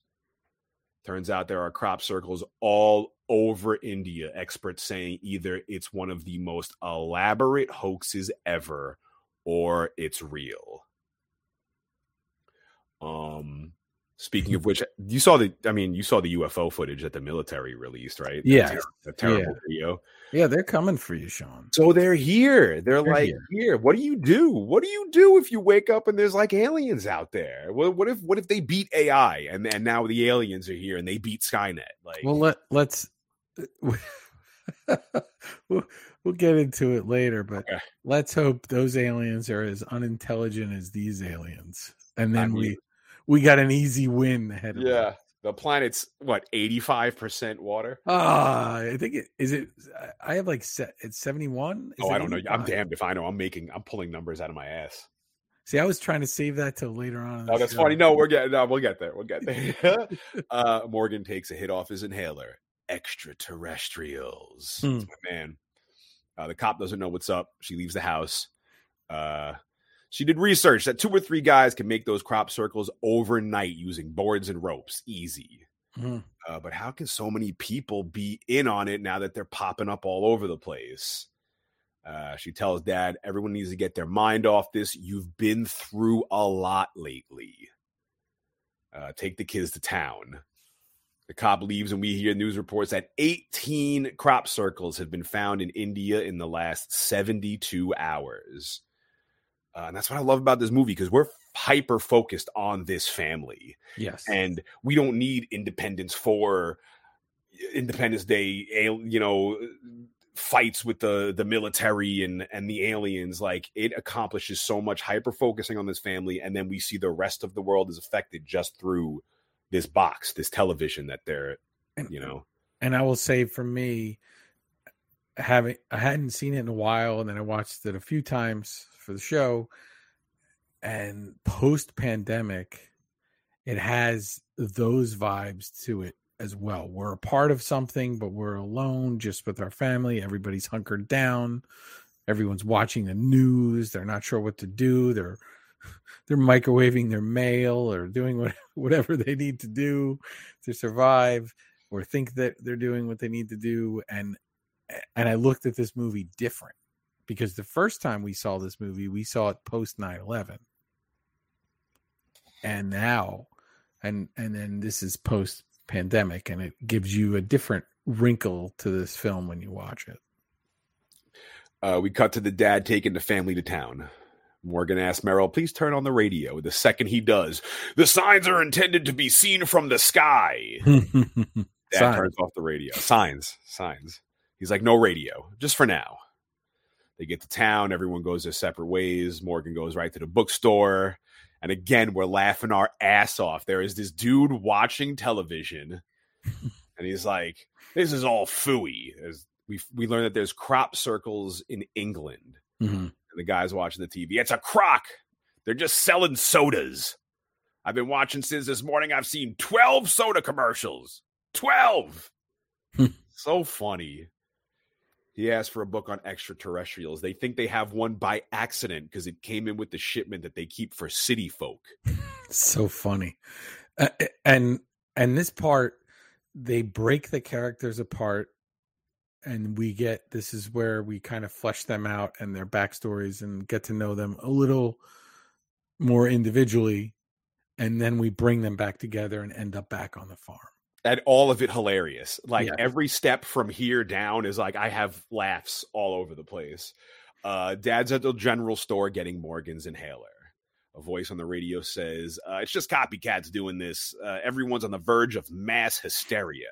Turns out there are crop circles all over India. Experts saying either it's one of the most elaborate hoaxes ever or it's real. Um, speaking of which, you saw the, I mean, you saw the UFO footage that the military released, right? Yeah. Ter- the terrible video. Yeah, they're coming for you, Sean. So they're here. They're, They're like, here. here. What do you do? What do you do if you wake up and there's like aliens out there? What, what if what if they beat AI and and now the aliens are here and they beat Skynet? Like, Well, let let's we'll, we'll get into it later, but Okay. let's hope those aliens are as unintelligent as these aliens, and then I mean- we we got an easy win ahead of us. yeah, us. the planet's what eighty five percent water. Ah, I think it is it. I have like set. It's seventy one. oh, I don't know. I'm damned if I know. I'm making. I'm pulling numbers out of my ass. See, I was trying to save that till later on. Oh, that's show. funny. No, we're getting. No, we'll get there. We'll get there. uh, Morgan takes a hit off his inhaler. Extraterrestrials. Hmm. My man. Uh, the cop doesn't know what's up. She leaves the house. Uh, she did research that two or three guys can make those crop circles overnight using boards and ropes. Easy. Mhm. Uh, but how can so many people be in on it now that they're popping up all over the place? Uh, she tells dad, everyone needs to get their mind off this. You've been through a lot lately. Uh, take the kids to town. The cop leaves, and we hear news reports that 18 crop circles have been found in India in the last 72 hours. Uh, and that's what I love about this movie because we're hyper focused on this family Yes, and we don't need independence for independence day you know fights with the the military and and the aliens like it accomplishes so much hyper focusing on this family and then we see the rest of the world is affected just through this box this television that they're you know. and I will say for me, having I hadn't seen it in a while, and then I watched it a few times for the show. And post pandemic, it has those vibes to it as well. We're a part of something, but we're alone, just with our family. Everybody's hunkered down. Everyone's watching the news. They're not sure what to do. They're they're microwaving their mail or doing what, whatever they need to do to survive or think that they're doing what they need to do and and I looked at this movie different because the first time we saw this movie we saw it post 9/11 and now and and then this is post pandemic and it gives you a different wrinkle to this film when you watch it uh, we cut to the dad taking the family to town Morgan asks Merrill, please turn on the radio. The second he does, the signs are intended to be seen from the sky. Dad Signs. turns off the radio. Signs, signs. He's like, no radio, just for now. They get to town. Everyone goes their separate ways. Morgan goes right to the bookstore. And again, we're laughing our ass off. There is this dude watching television, and he's like, "This is all fooey." As we we learn that there's crop circles in England, Mhm. and the guy's watching the TV. It's a crock. They're just selling sodas. I've been watching since this morning. I've seen 12 soda commercials. 12. so funny. He asked for a book on extraterrestrials. They think they have one by accident because it came in with the shipment that they keep for city folk. so funny Uh, and and this part they break the characters apart and we get this is where we kind of flesh them out and their backstories and get to know them a little more individually and then we bring them back together and end up back on the farm and all of it hilarious. Like Yeah. every step from here down is like I have laughs all over the place. Uh, Dad's at the general store getting Morgan's inhaler. A voice on the radio says, uh, "It's just copycats doing this. Uh, everyone's on the verge of mass hysteria."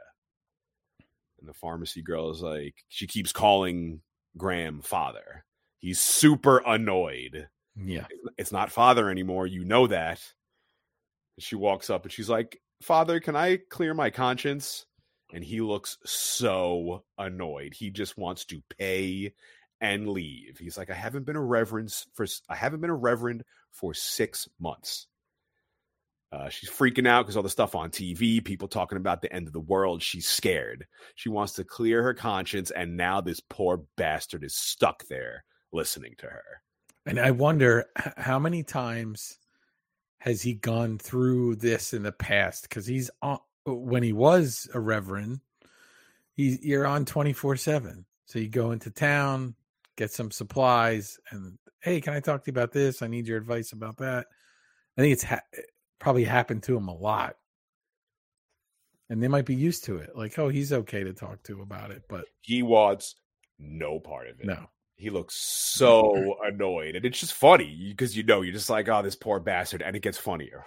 And the pharmacy girl is like, she keeps calling Graham father. He's super annoyed. Yeah. It's not father anymore. You know that. She walks up and she's like, Father, can I clear my conscience? And he looks so annoyed. He just wants to pay and leave. He's like, I haven't been a reverend for I haven't been a reverend for six months. Uh, she's freaking out because all the stuff on TV, people talking about the end of the world. She's scared. She wants to clear her conscience, and now this poor bastard is stuck there listening to her. And I wonder how many times has he gone through this in the past? Because he's on when he was a reverend, he you're on twenty four seven. So you go into town, get some supplies, and hey, can I talk to you about this? I need your advice about that. I think it's ha- eh, probably happened to him a lot, and they might be used to it. Like, oh, he's okay to talk to about it, but He wants no part of it. no, He looks so annoyed, and it's just funny because you know you're just like, oh, this poor bastard, and it gets funnier.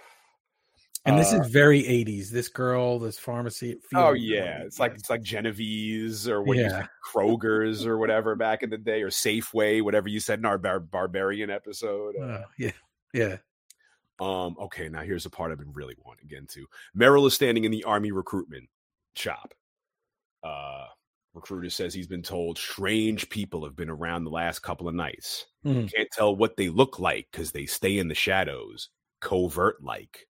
And this Uh, is very 80s. This girl, this pharmacy. Oh yeah, very it's like it's like Genevieve's or what you Yeah. said, Kroger's or whatever back in the day, or Safeway, whatever you said in our bar- barbarian episode. Uh, Uh, yeah, yeah. Um, okay, now here's the part I've been really wanting to get into. Merrill is standing in the army recruitment shop. Uh recruiter says he's been told strange people have been around the last couple of nights. Mhm. Can't tell what they look like because they stay in the shadows, covert like.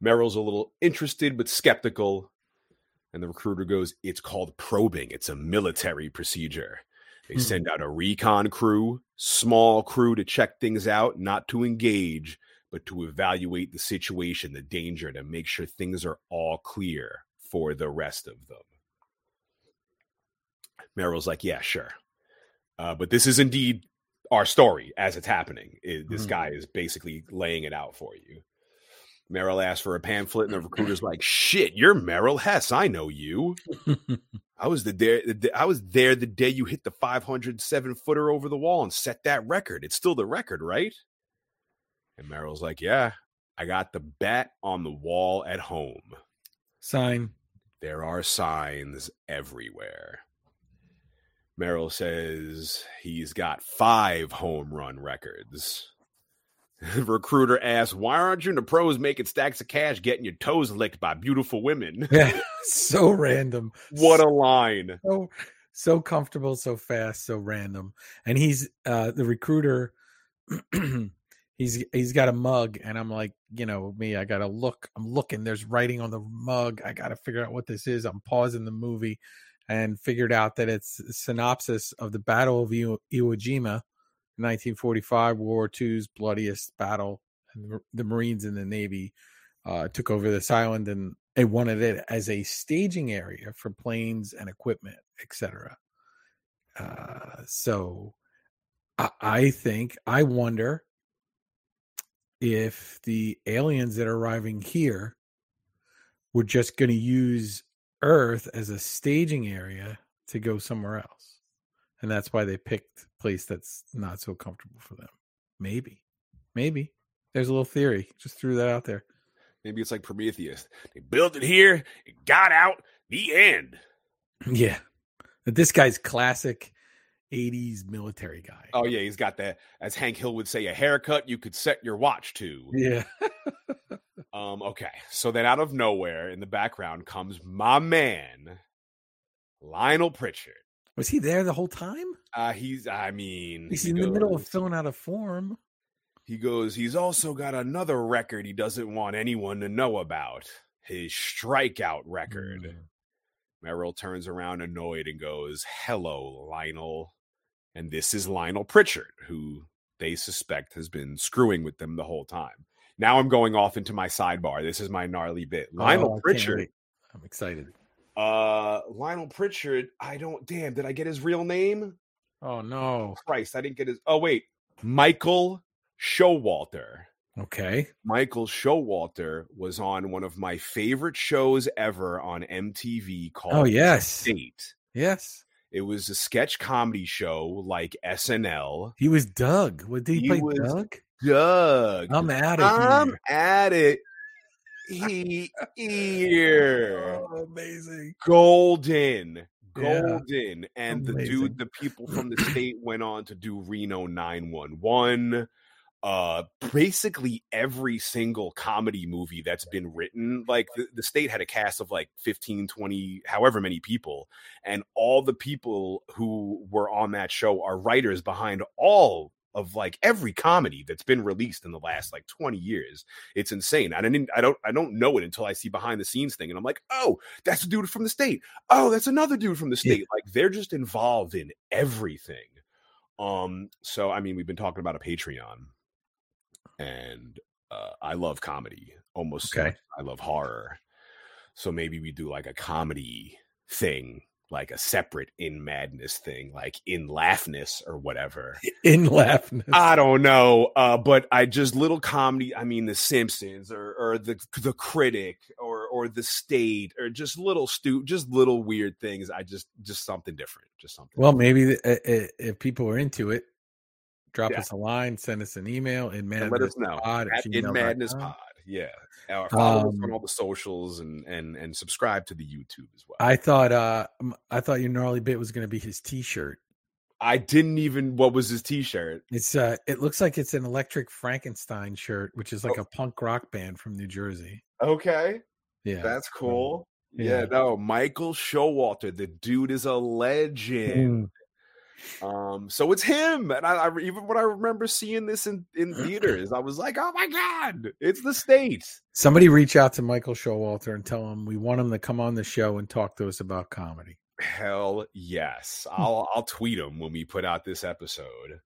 Merrill's a little interested but skeptical. And the recruiter goes, It's called probing. It's a military procedure. They Hmm. send out a recon crew, small crew to check things out, not to engage, but to evaluate the situation, the danger, to make sure things are all clear for the rest of them. Merrill's like, Yeah, sure. Uh, but this is indeed our story as it's happening. It- this Mhm. guy is basically laying it out for you. Merrill asks for a pamphlet, and the recruiter's like, "Shit, you're Merrill Hess. I know you. I was the day. the I was there the day you hit the 507 footer over the wall and set that record. It's still the record, right?" And Merrill's like, "Yeah, I got the bat on the wall at home. Sign. There are signs everywhere." Merrill says he's got five home run records. The recruiter asks, Why aren't you in the pros making stacks of cash getting your toes licked by beautiful women? Yeah, so random. what a line. So so comfortable, so fast, so random. And he's uh the recruiter. he's he's got a mug, and I'm like, you know, me, I gotta look. I'm looking. There's writing on the mug. I gotta figure out what this is. I'm pausing the movie, and figured out that it's a synopsis of the Battle of Iwo, Jima, 1945, World War II's bloodiest battle, and the- the Marines and the Navy uh, took over this island, and they wanted it as a staging area for planes and equipment, etc. Uh, so, I, I think I wonder if the aliens that are arriving here were just going to use Earth as a staging area to go somewhere else, and that's why they picked a place that's not so comfortable for them. Maybe, maybe there's a little theory. Just threw that out there. Maybe it's like Prometheus. They built it here, it got out, the end. Yeah. But this guy's classic 80s military guy. Oh, yeah, he's got that, as Hank Hill would say, a haircut you could set your watch to. Yeah. Um, okay. So then out of nowhere in the background comes my man, Lionel Pritchard. Was he there the whole time? Uh, he's, I mean, He's he in the middle of filling out a form. He goes, he's also got another record he doesn't want anyone to know about his strikeout record. Mm. Merrill turns around annoyed and goes, Hello, Lionel. And this is Lionel Pritchard, who they suspect has been screwing with them the whole time. Now I'm going off into my sidebar. This is my gnarly bit. Oh, Lionel can't Pritchard. I'm excited. Uh Lionel Pritchard, I don't damn, did I get his real name? Oh no. Christ, I didn't get his oh wait. Michael Showalter. Okay. Michael Showalter was on one of my favorite shows ever on MTV called Oh, yes. State. Yes. It was a sketch comedy show like SNL. He was Doug. What did he, He play? was- Doug? Doug. I'm at it. I'm here. at it. He here. Oh, amazing. Golden. Yeah. Golden. And the dude, the people from the state went on to do Reno 911. Uh basically every single comedy movie that's been written, like the, the state had a cast of like 15, 20, however many people. And all the people who were on that show are writers behind all of like every comedy that's been released in the last like 20 years. It's insane. I didn't I don't I don't know it until I see behind the scenes thing and I'm like, "Oh, that's a dude from the state. Oh, that's another dude from the Yeah. state." Like they're just involved in everything. Um so I mean, we've been talking about a Patreon and uh I love comedy almost Okay. I love horror. So maybe we do like a comedy thing, like a separate in madness thing, like in laughness or whatever. In laughing. I don't know, uh, but I just little comedy. I mean, The Simpsons or or the the Critic or or the State or just little stu, just little weird things. I just just something different, just something. Well, maybe uh, uh, if people are into it, drop Yeah. us a line, send us an email in And madness let us know pod at In Madness Pod. Yeah, or follow us on Um, all the socials and and and subscribe to the YouTube as well. I thought uh I thought your gnarly bit was going to be his T-shirt. I didn't even. What was his T-shirt? It's uh it looks like it's an Electric Frankenstein shirt, which is like Oh. a punk rock band from New Jersey. Okay, Yeah, that's cool. yeah. Yeah, no, Michael Showalter, the dude is a legend. Mm. Um, so it's him, and I, I even when I remember seeing this in in theaters, I was like, "Oh my god, it's the state!" Somebody reach out to Michael Showalter and tell him we want him to come on the show and talk to us about comedy. Hell yes, Hmm. I'll I'll tweet him when we put out this episode.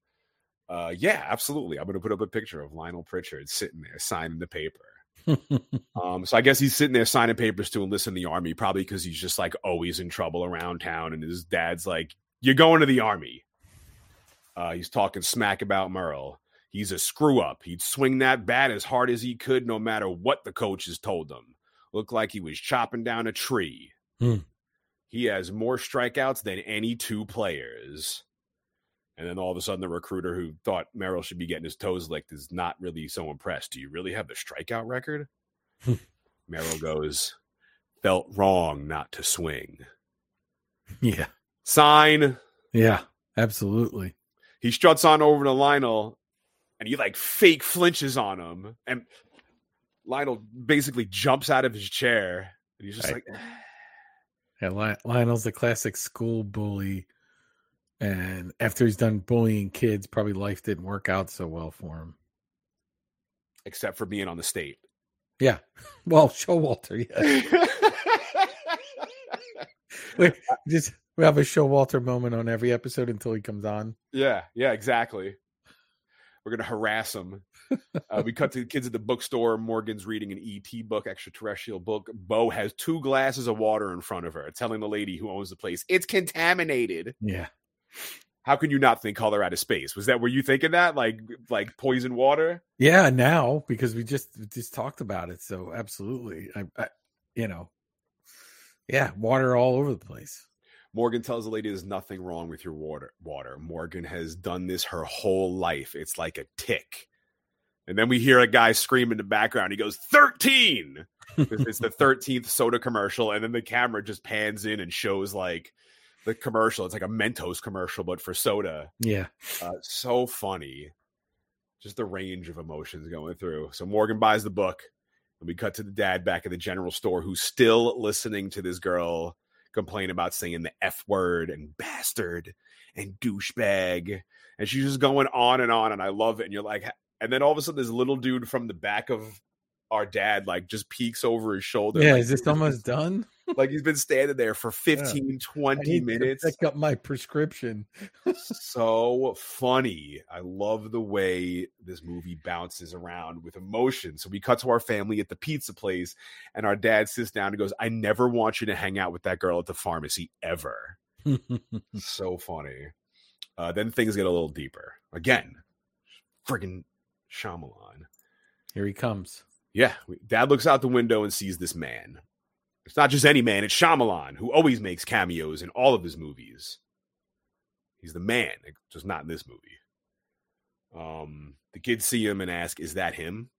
Uh, yeah, absolutely. I'm gonna put up a picture of Lionel Pritchard sitting there signing the paper. Um, so I guess he's sitting there signing papers to enlist in the army, probably because he's just like always in trouble around town, and his dad's like, "You're going to the army." Uh, he's talking smack about Merrill. He's a screw up. He'd swing that bat as hard as he could, no matter what the coaches told him. Looked like he was chopping down a tree. Hmm. He has more strikeouts than any two players. And then all of a sudden, the recruiter who thought Merrill should be getting his toes licked is not really so impressed. Do you really have the strikeout record? Merrill goes, felt wrong not to swing. yeah, Sign. yeah, absolutely. He struts on over to Lionel and he like fake flinches on him. And Lionel basically jumps out of his chair. And he's just Right. like, Yeah, Lionel's the classic school bully, and after he's done bullying kids, probably life didn't work out so well for him. except for being on the state. Yeah, well, Showalter, yeah. we just we have a Showalter moment on every episode until he comes on. Yeah, yeah, exactly. We're gonna harass him. Uh, we cut to the kids at the bookstore. Morgan's reading an ET book, extraterrestrial book. Bo has two glasses of water in front of her, telling the lady who owns the place it's contaminated. Yeah, How can you not think color out of space? Was that were you thinking that like like poison water? yeah. Now because we just we just talked about it, so absolutely, I, I you know, yeah, water all over the place. Morgan tells the lady there's nothing wrong with your water. Water. Morgan has done this her whole life. It's like a tic. And then we hear a guy scream in the background. He goes, 13. It's the 13th soda commercial. And then the camera just pans in and shows like the commercial. It's like a Mentos commercial, but for soda. Yeah, Uh, so funny. Just the range of emotions going through. So Morgan buys the book. And we cut to the dad back at the general store who's still listening to this girl complain about saying the F word and bastard and douchebag. And she's just going on and on. And I love it. And you're like, and then all of a sudden, this little dude from the back of our dad, like, just peeks over his shoulder. yeah. like, Is this almost done? Like he's been standing there for 15, I 20 need to minutes Pick up my prescription. so funny. I love the way this movie bounces around with emotion. So we cut to our family at the pizza place, and our dad sits down and goes, I never want you to hang out with that girl at the pharmacy ever. so funny. Uh, then things get a little deeper. Again, friggin' Shyamalan. Here he comes. Yeah, Dad looks out the window and sees this man. It's not just any man; it's Shyamalan, who always makes cameos in all of his movies. He's the man, just not in this movie. Um, the kids see him and ask, "Is that him?"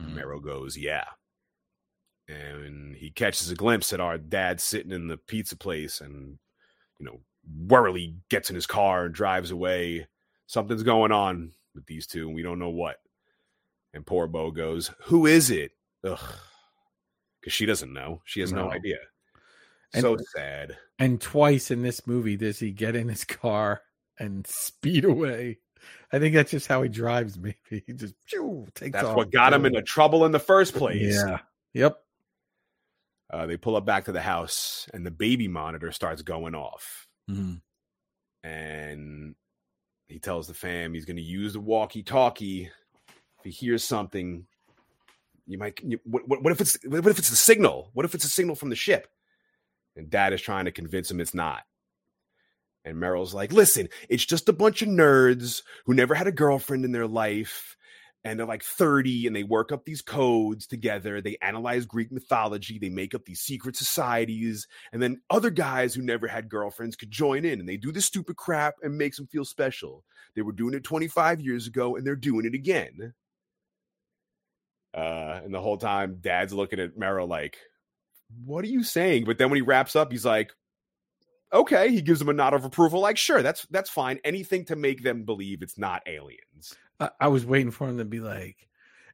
Mm. Merrill goes, "Yeah." And he catches a glimpse at our dad sitting in the pizza place, and you know, warily gets in his car and drives away. Something's going on with these two, and we don't know what. And poor Bo goes, "Who is it?" Ugh, because she doesn't know. She has no, no idea. And, so sad. And twice in this movie does he get in his car and speed away. I think that's just how he drives. Maybe he just phew, takes. That's off. what got him into trouble in the first place. Yeah. Yep. Uh, they pull up back to the house, and the baby monitor starts going off. Mm-hmm. And he tells the fam he's going to use the walkie-talkie. If he hears something, you might. You, what, what, if it's what if it's the signal? What if it's a signal from the ship? And Dad is trying to convince him it's not. And Merrill's like, listen, it's just a bunch of nerds who never had a girlfriend in their life. And they're like 30 and they work up these codes together. They analyze Greek mythology. They make up these secret societies. And then other guys who never had girlfriends could join in and they do this stupid crap and makes them feel special. They were doing it 25 years ago and they're doing it again. Uh, and the whole time, dad's looking at Merrill like, what are you saying? But then when he wraps up, he's like, okay, he gives him a nod of approval. Like, sure, that's that's fine. Anything to make them believe it's not aliens. I, I was waiting for him to be like,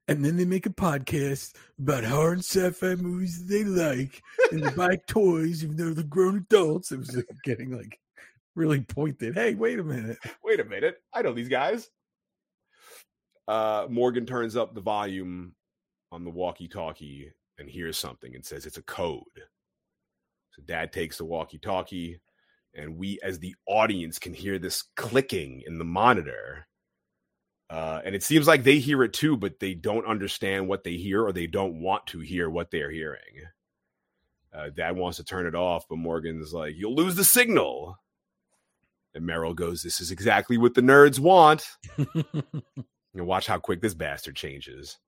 and then they make a podcast about horror and sci-fi movies that they like, and they buy toys even though they're grown adults. It was like getting like really pointed. Hey, wait a minute. Wait a minute. I know these guys. Uh, Morgan turns up the volume on the walkie-talkie and hears something and says it's a code. So dad takes the walkie talkie, and we, as the audience, can hear this clicking in the monitor. Uh, and it seems like they hear it too, but they don't understand what they hear or they don't want to hear what they're hearing. Uh, dad wants to turn it off, but Morgan's like, You'll lose the signal. And Merrill goes, This is exactly what the nerds want. and watch how quick this bastard changes.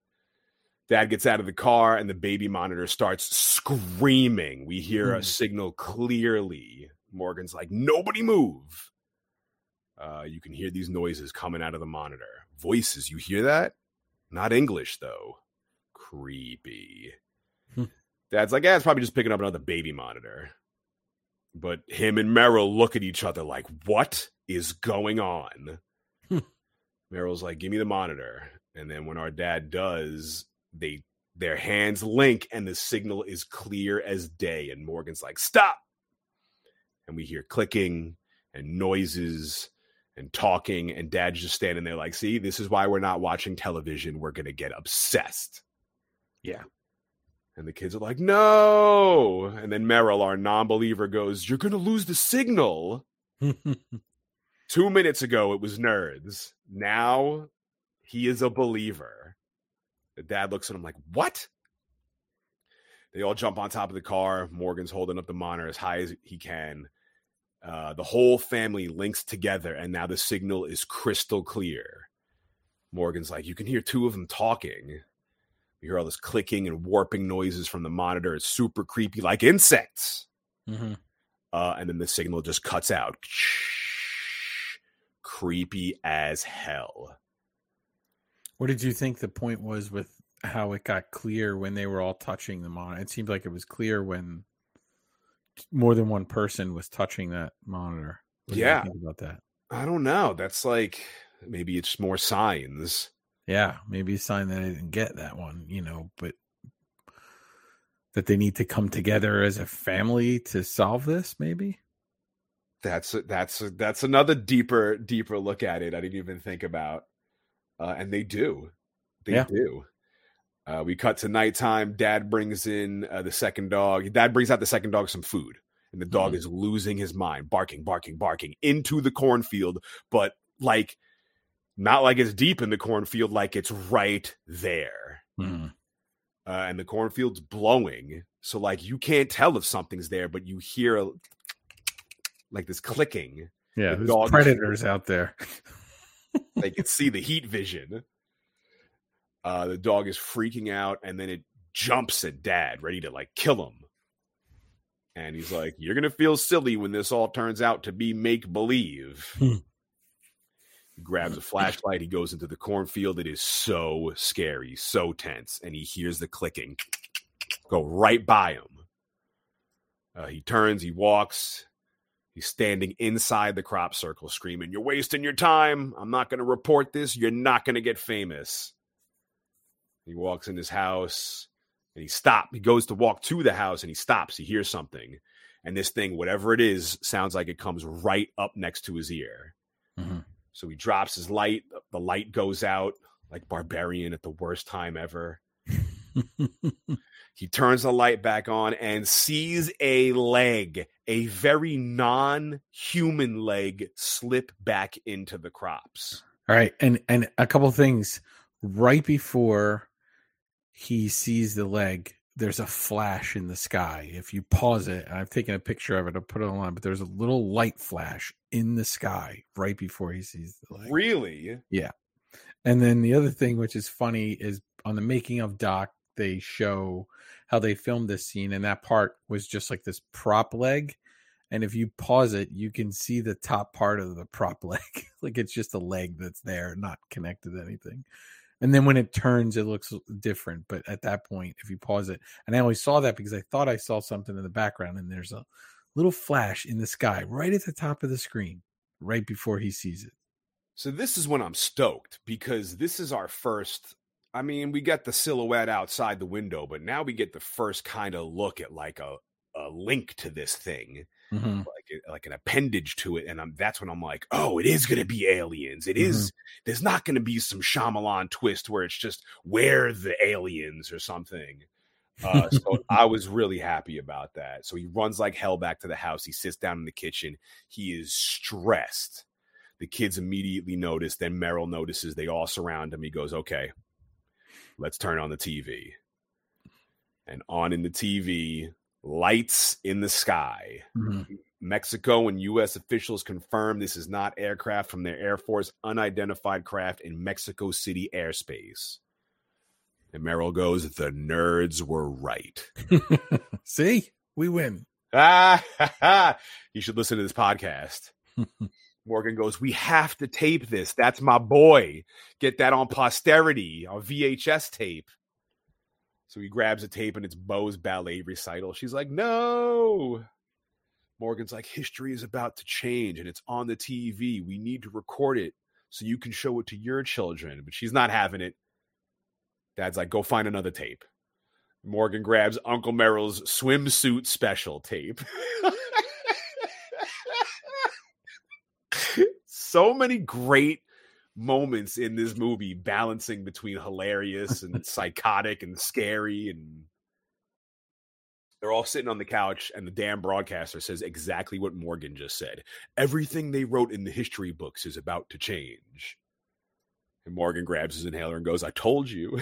Dad gets out of the car and the baby monitor starts screaming. We hear mm. a signal clearly. Morgan's like, nobody move. Uh, you can hear these noises coming out of the monitor. Voices, you hear that? Not English, though. Creepy. Hmm. Dad's like, yeah, it's probably just picking up another baby monitor. But him and Merrill look at each other like, what is going on? Hmm. Merrill's like, give me the monitor. And then when our dad does, they their hands link and the signal is clear as day and morgan's like stop! And we hear clicking and noises and talking and dad's just standing there like see this is why we're not watching television. We're gonna get obsessed. Yeah. And the kids are like no! And then merrill our non-believer goes you're gonna lose the signal. Two minutes ago it was nerds. Now he is a believer the dad looks at him like, What? They all jump on top of the car. Morgan's holding up the monitor as high as he can. Uh, the whole family links together, and now the signal is crystal clear. Morgan's like, You can hear two of them talking. You hear all this clicking and warping noises from the monitor. It's super creepy, like insects. Mm-hmm. Uh, and then the signal just cuts out. Creepy as hell. What did you think the point was with how it got clear when they were all touching the monitor? It seemed like it was clear when more than one person was touching that monitor. What yeah, about that. I don't know. That's like maybe it's more signs. Yeah, maybe a sign that I didn't get that one. You know, but that they need to come together as a family to solve this. Maybe that's that's that's another deeper deeper look at it. I didn't even think about uh, and they do. They yeah. do. Uh, we cut to nighttime. Dad brings in uh, the second dog. Dad brings out the second dog some food, and the dog mm-hmm. is losing his mind, barking, barking, barking into the cornfield, but like not like it's deep in the cornfield, like it's right there. Mm-hmm. Uh, and the cornfield's blowing, so like you can't tell if something's there, but you hear a, like this clicking. Yeah, the there's predators out there. they can see the heat vision. Uh, the dog is freaking out, and then it jumps at dad, ready to like kill him. And he's like, You're going to feel silly when this all turns out to be make believe. Hmm. he grabs a flashlight. He goes into the cornfield. It is so scary, so tense. And he hears the clicking go right by him. Uh, he turns, he walks. He's standing inside the crop circle, screaming, You're wasting your time. I'm not going to report this. You're not going to get famous. He walks in his house and he stops. He goes to walk to the house and he stops. He hears something. And this thing, whatever it is, sounds like it comes right up next to his ear. Mhm. So he drops his light. The light goes out like Barbarian at the worst time ever. He turns the light back on and sees a leg, a very non human leg, slip back into the crops. All right, and and a couple things right before he sees the leg, there's a flash in the sky. If you pause it, I've taken a picture of it, I'll put it online, but there's a little light flash in the sky right before he sees the leg. Really? Yeah. And then the other thing, which is funny, is on the making of Doc, they show how they filmed this scene, and that part was just like this prop leg. And if you pause it, you can see the top part of the prop leg. like it's just a leg that's there, not connected to anything. And then when it turns, it looks different. But at that point, if you pause it, and I only saw that because I thought I saw something in the background, and there's a little flash in the sky right at the top of the screen, right before he sees it. So this is when I'm stoked because this is our first. I mean, we get the silhouette outside the window, but now we get the first kind of look at like a, a link to this thing, Mhm. like like an appendage to it, and I'm, that's when I'm like, oh, it is going to be aliens. It is- There's not going to be some Shyamalan twist where it's just where the aliens or something. Uh, so I was really happy about that. So he runs like hell back to the house. He sits down in the kitchen. He is stressed. The kids immediately notice. Then Merrill notices. They all surround him. He goes, "Okay, let's turn on the TV." And on in the TV, lights in the sky. Mhm. Mexico and U.S. officials confirm this is not aircraft from their Air Force unidentified craft in Mexico City airspace. And Merrill goes, The nerds were right. See, we win. Ah, you should listen to this podcast. Morgan goes, We have to tape this. That's my boy. Get that on posterity, on VHS tape. So he grabs a tape and it's Bo's ballet recital. She's like, No. Morgan's like, History is about to change and it's on the TV. We need to record it so you can show it to your children. But she's not having it. Dad's like, Go find another tape. Morgan grabs Uncle Merrill's swimsuit special tape. so many great moments in this movie balancing between hilarious and psychotic and scary and they're all sitting on the couch and the damn broadcaster says exactly what Morgan just said. Everything they wrote in the history books is about to change. And Morgan grabs his inhaler and goes, I told you.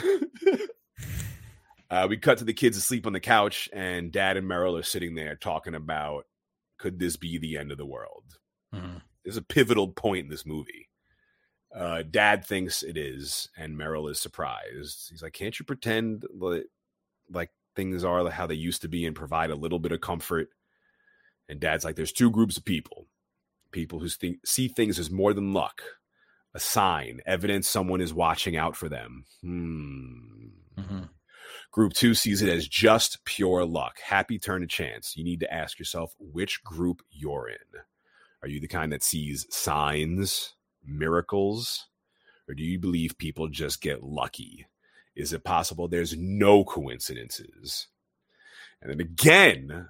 uh, we cut to the kids asleep on the couch, and Dad and Merrill are sitting there talking about could this be the end of the world? Mhm. There's a pivotal point in this movie. Uh, Dad thinks it is, and Merrill is surprised. He's like, "Can't you pretend like, like things are how they used to be and provide a little bit of comfort?" And Dad's like, "There's two groups of people: people who think, see things as more than luck, a sign, evidence someone is watching out for them. Hmm. Mhm. Group two sees it as just pure luck, happy turn of chance. You need to ask yourself which group you're in. Are you the kind that sees signs, miracles, or do you believe people just get lucky? Is it possible there's no coincidences? And then again,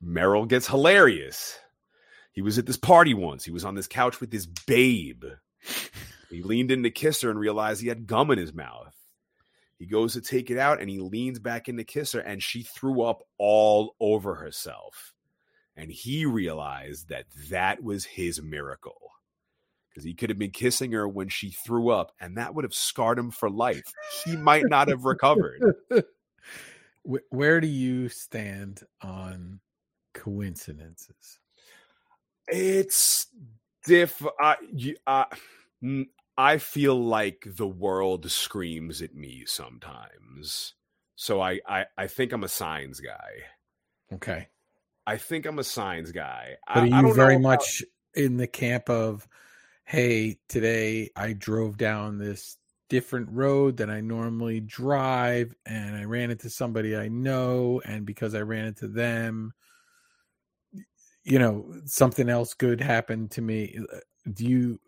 Merrill gets hilarious. He was at this party once. He was on this couch with this babe. He leaned in to kiss her and realized he had gum in his mouth. He goes to take it out and he leans back in to kiss her, and she threw up all over herself. And he realized that that was his miracle because he could have been kissing her when she threw up, and that would have scarred him for life. He might not have recovered. Where do you stand on coincidences? It's diff. I, you, uh, mm, I feel like the world screams at me sometimes. So I, I, I think I'm a signs guy. Okay. I think I'm a signs guy. But I, are you very much in the camp of, hey, today I drove down this different road than I normally drive, and I ran into somebody I know, and because I ran into them, you know, something else good happened to me. Uh, Do you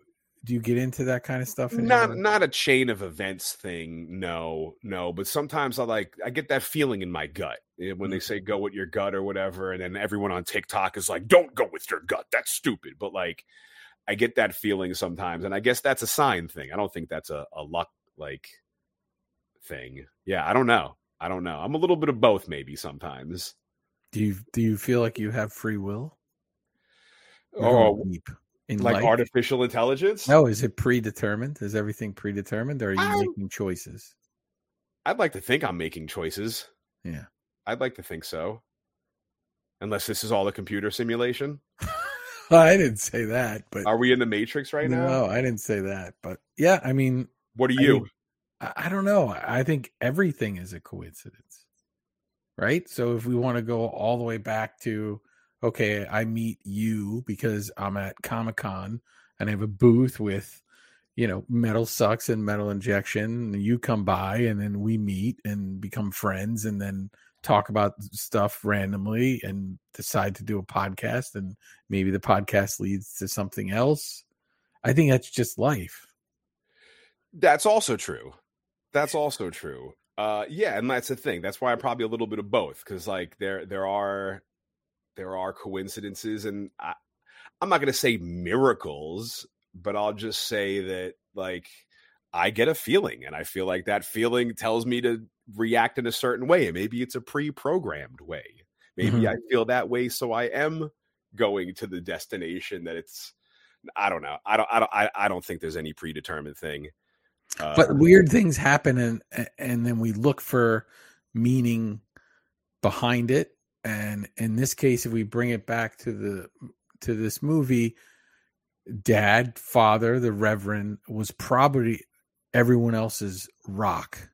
do you get into that kind of stuff? not not a chain of events thing no no but sometimes i like i get that feeling in my gut eh, when they Mm. say go with your gut or whatever and then everyone on tiktok is like don't go with your gut that's stupid but like i get that feeling sometimes and i guess that's a sign thing i don't think that's a, a luck like thing yeah i don't know i don't know i'm a little bit of both maybe sometimes Do you do you feel like you have free will? We're oh in like life. artificial intelligence No, is it predetermined? Is everything predetermined, or are you Um, making choices? i'd like to think i'm making choices Yeah. i'd like to think so unless this is all a computer simulation I didn't say that, but Are we in the Matrix right now? no, I didn't say that. But yeah, I mean, What are I you? mean, I, I don't know. I think everything is a coincidence, right? So if we want to go all the way back to, okay, I meet you because I'm at Comic Con and I have a booth with, you know, Metal Sucks and Metal Injection. And you come by and then we meet and become friends and then talk about stuff randomly and decide to do a podcast and maybe the podcast leads to something else. I think that's just life. That's also true. That's also true. Uh, yeah, and that's the thing. That's why I'm probably a little bit of both because like there there are there are coincidences, and I, I'm not going to say miracles, but I'll just say that like I get a feeling, and I feel like that feeling tells me to react in a certain way. and Maybe it's a pre-programmed way. Maybe Mhm. I feel that way, so I am going to the destination that it's. I don't know. I don't. I don't. I, I don't think there's any predetermined thing. Uh, but weird things happen and and then we look for meaning behind it and in this case if we bring it back to the to this movie dad father the reverend was probably everyone else's rock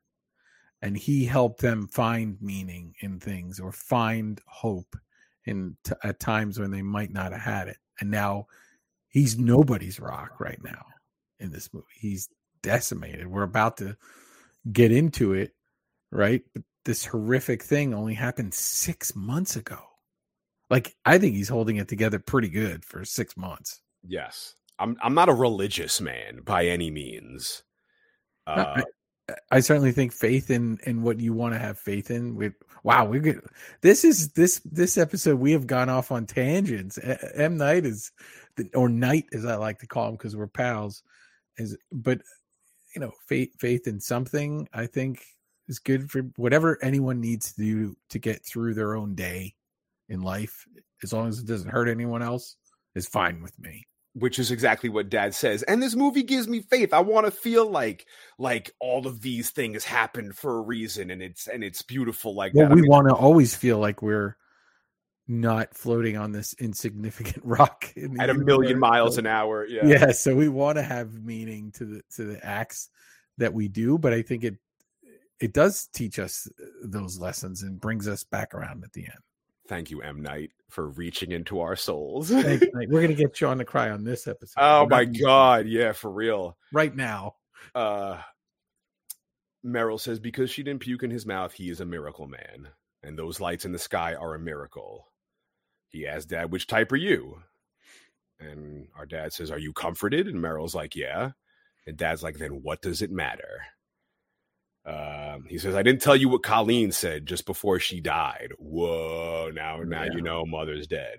and he helped them find meaning in things or find hope in t- at times when they might not have had it and now he's nobody's rock right now in this movie he's decimated. We're about to get into it, right? But this horrific thing only happened six months ago. Like, I think he's holding it together pretty good for six months. Yes. I'm I'm not a religious man by any means. Uh, I, I certainly think faith in in what you want to have faith in. We wow, we get this is this this episode we have gone off on tangents. M Night is or Night as I like to call him because we're pals. Is but you know faith faith in something I think is good for whatever anyone needs to do to get through their own day in life. As long as it doesn't hurt anyone else, is fine with me. which is exactly what dad says. And this movie gives me faith. I want to feel like like all of these things happened for a reason and it's and it's beautiful like Well, that. I we mean, want to always feel like we're not floating on this insignificant rock in at a million miles an hour. Yeah. Yeah. so we want to have meaning to the to the acts that we do, but I think it it does teach us those lessons and brings us back around at the end. Thank you, M. Night, for reaching into our souls. You. We're gonna get Shawn to cry on this episode. oh We're my god, yeah, for real. Right now. uh Merrill says because she didn't puke in his mouth, he is a miracle man. And those lights in the sky are a miracle. He asks dad, which type are you? And our dad says, Are you comforted? And Merrill's like, Yeah. And dad's like, Then what does it matter? Um, he says, I didn't tell you what Colleen said just before she died. Whoa, now now Yeah. you know mother's dead.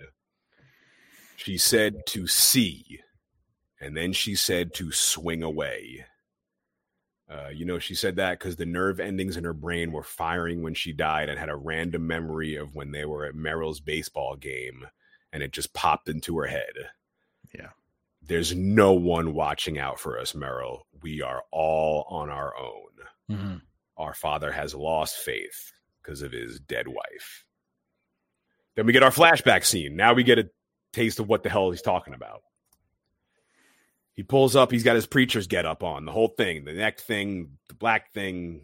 She said to see, and then she said to swing away. Uh, you know, she said that because the nerve endings in her brain were firing when she died and had a random memory of when they were at Merrill's baseball game and it just popped into her head. Yeah. There's no one watching out for us, Merrill. We are all on our own. Mhm. Our father has lost faith because of his dead wife. Then we get our flashback scene. Now we get a taste of what the hell he's talking about. He pulls up. He's got his preacher's get up on the whole thing, the neck thing, the black thing.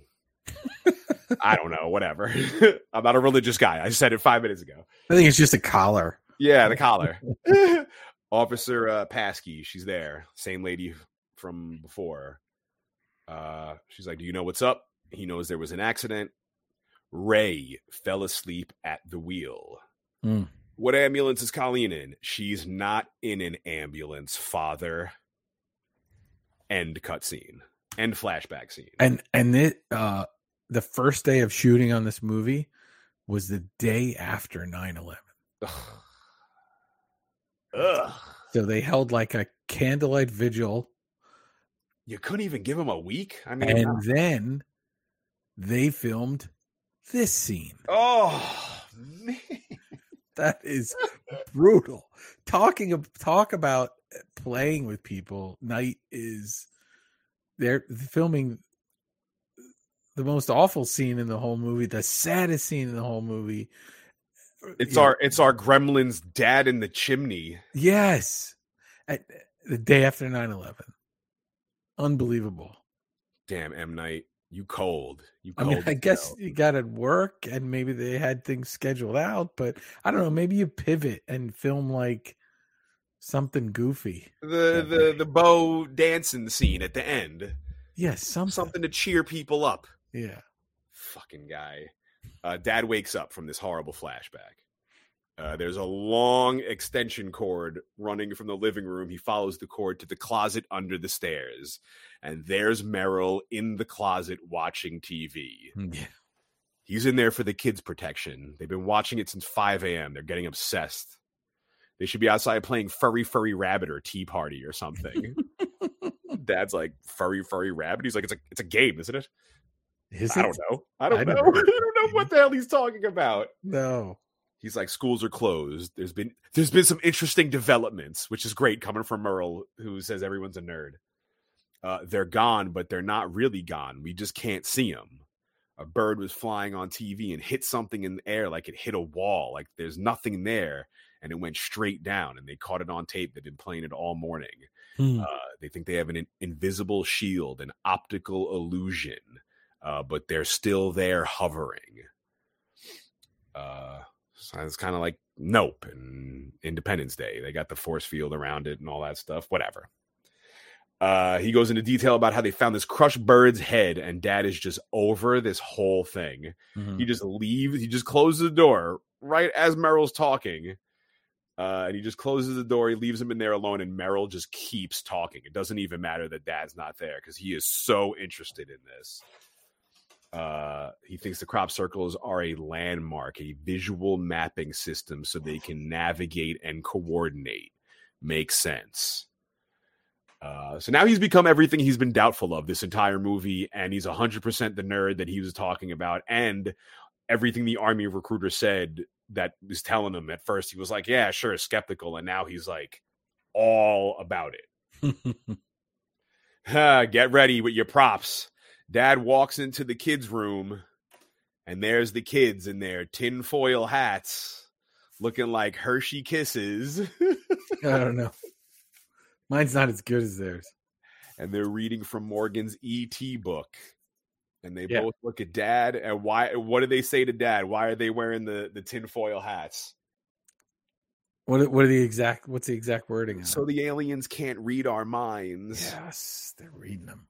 I don't know, whatever. I'm not a religious guy. I said it five minutes ago. I think it's just a collar. Yeah, the collar. Officer uh, Paski, she's there. Same lady from before. Uh, she's like, "Do you know what's up?" He knows there was an accident. Ray fell asleep at the wheel. Mm. What ambulance is Colleen in? She's not in an ambulance, father. End cutscene. End flashback scene. And and it uh the first day of shooting on this movie was the day after 9-11. Ugh. Ugh. So they held like a candlelight vigil You couldn't even give him a week. I mean, and uh then they filmed this scene. oh man, That is brutal. Talking of talk about eh, playing with people. Night is they're filming the most awful scene in the whole movie, the saddest scene in the whole movie. Eh, eh, it's You know, our it's our Gremlin's dad in the chimney. yes. At, the day after 9-11. Unbelievable. Damn, M Night, you cold. You I cold. mean, I guess you got at work and maybe they had things scheduled out, but I don't know. Maybe you pivot and film like something goofy. the the the bow dancing scene at the end, Yes, something. something to cheer people up. Yeah. Fucking guy. Uh, Dad wakes up from this horrible flashback. Uh, there's a long extension cord running from the living room. He follows the cord to the closet under the stairs, and there's Merrill in the closet watching TV. Yeah. He's in there for the kids' protection. They've been watching it since 5 a.m. They're getting obsessed. They should be outside playing Furry Furry Rabbit or Tea Party or something. Dad's like Furry Furry Rabbit. He's like, it's a it's a game, isn't it? Is I it? don't know. I don't I know. I don't know what the hell he's talking about. No. He's like, schools are closed. There's been there's been some interesting developments, which is great coming from Merrill, who says everyone's a nerd. Uh, they're gone, but they're not really gone. We just can't see them. A bird was flying on TV and hit something in the air like it hit a wall. Like there's nothing there, and it went straight down. And they caught it on tape. They've been playing it all morning. Hmm. Uh, they think they have an in- invisible shield, an optical illusion, uh, but they're still there hovering. Uh, so it's kind of like Nope and Independence Day. They got the force field around it and all that stuff. Whatever. Uh, he goes into detail about how they found this crushed bird's head, and Dad is just over this whole thing. Mhm. He just leaves. He just closes the door right as Merrill's talking. Uh, and he just closes the door. He leaves him in there alone, and Merrill just keeps talking. It doesn't even matter that Dad's not there because he is so interested in this. Uh, he thinks the crop circles are a landmark, a visual mapping system, so they can navigate and coordinate. Makes sense. Uh, so now he's become everything he's been doubtful of this entire movie, and he's 100% the nerd that he was talking about, and everything the army recruiter said that was telling him at first he was like yeah sure skeptical and now he's like all about it get ready with your props dad walks into the kids room and there's the kids in their tinfoil hats looking like hershey kisses I don't know. Mine's not as good as theirs. and they're reading from morgan's et book and they Yeah. both look at dad and why what do they say to dad why are they wearing the the tinfoil hats What what are the exact what's the exact wording? so it? the aliens can't read our minds yes, they're reading them.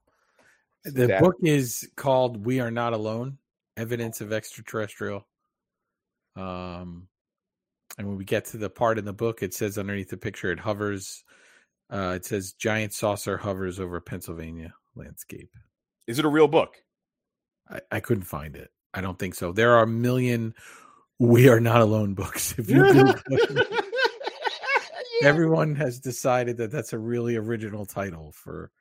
The that- book is called "We Are Not Alone: Evidence of Extraterrestrial." Um, and when we get to the part in the book, it says underneath the picture, it hovers. Uh, it says giant saucer hovers over Pennsylvania landscape. Is it a real book? I, I couldn't find it. I don't think so. There are a million "We Are Not Alone" books. If you it. everyone has decided that that's a really original title for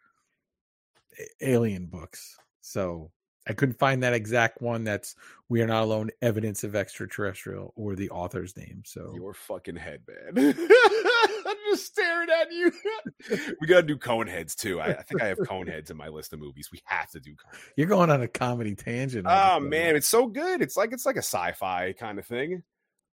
alien books so i couldn't find that exact one that's we are not alone evidence of extraterrestrial or the author's name so Your fucking head, man. I'm just staring at you. we gotta do cone heads too. I, I think I have cone heads in my list of movies. We have to do you're going on a comedy tangent Oh man, it's so good. It's like it's like a sci-fi kind of thing.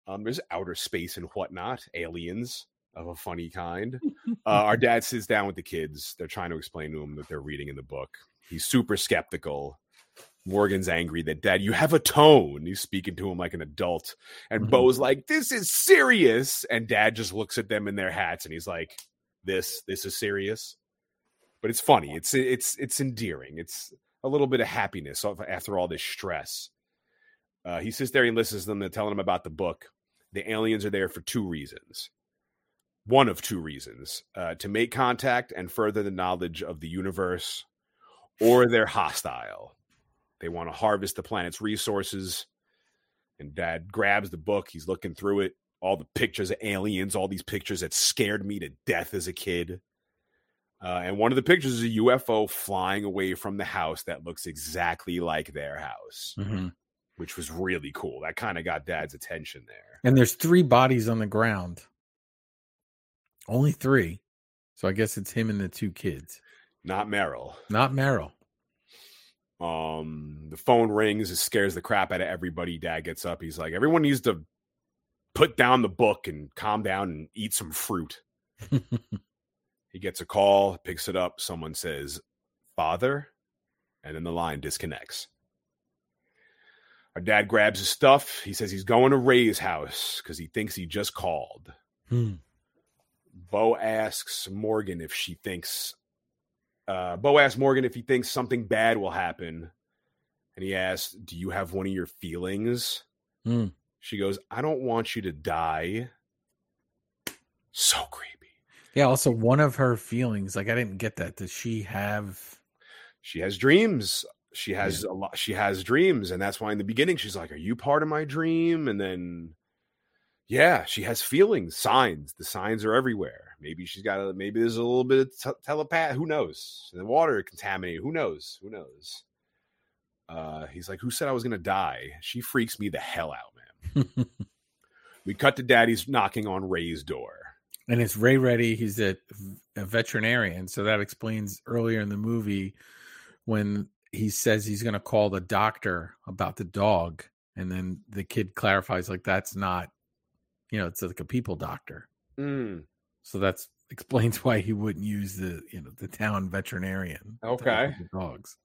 Um, there's outer space and whatnot, aliens. Of a funny kind. Uh, our dad sits down with the kids. They're trying to explain to him that they're reading in the book. He's super skeptical. Morgan's angry that dad, you have a tone. He's speaking to him like an adult. And Mhm. Bo's like, this is serious. And dad just looks at them in their hats and he's like, this, this is serious. But it's funny. It's it's it's endearing. It's a little bit of happiness after all this stress. Uh, he sits there and listens to them. They're telling him about the book. The aliens are there for two reasons. One of two reasons uh, to make contact and further the knowledge of the universe, or they're hostile. They want to harvest the planet's resources. And dad grabs the book. He's looking through it. All the pictures of aliens, all these pictures that scared me to death as a kid. Uh, and one of the pictures is a UFO flying away from the house that looks exactly like their house, Mhm. which was really cool. That kind of got dad's attention there. And there's three bodies on the ground. Only three. So I guess it's him and the two kids, Not Merrill. not Merrill. Um, the phone rings. It scares the crap out of everybody. Dad gets up. He's like, everyone needs to put down the book and calm down and eat some fruit. He gets a call, picks it up. Someone says, Father, and then the line disconnects. Our dad grabs his stuff. He says he's going to Ray's house because he thinks he just called. Hmm. Bo asks Morgan if she thinks. Uh, Bo asks Morgan if he thinks something bad will happen, and he asks, "Do you have one of your feelings?" Hmm. She goes, "I don't want you to die." So creepy. Yeah, also one of her feelings, like I didn't get that. Does she have She has dreams. She has a lot. She has dreams, and that's why in the beginning she's like, "Are you part of my dream?" And then, yeah, she has feelings, signs. The signs are everywhere. Maybe she's got a. Maybe there's a little bit of t- telepath. Who knows? The water contaminated. Who knows? Who knows? Uh, he's like, "Who said I was gonna die?" She freaks me the hell out, man. we cut to Daddy's knocking on Ray's door. and it's Ray Reddy. He's a, a veterinarian, so that explains earlier in the movie when he says he's going to call the doctor about the dog, and then the kid clarifies like that's not, you know, it's like a people doctor. Mm, So that's explains why he wouldn't use the you know the town veterinarian. Okay. dogs.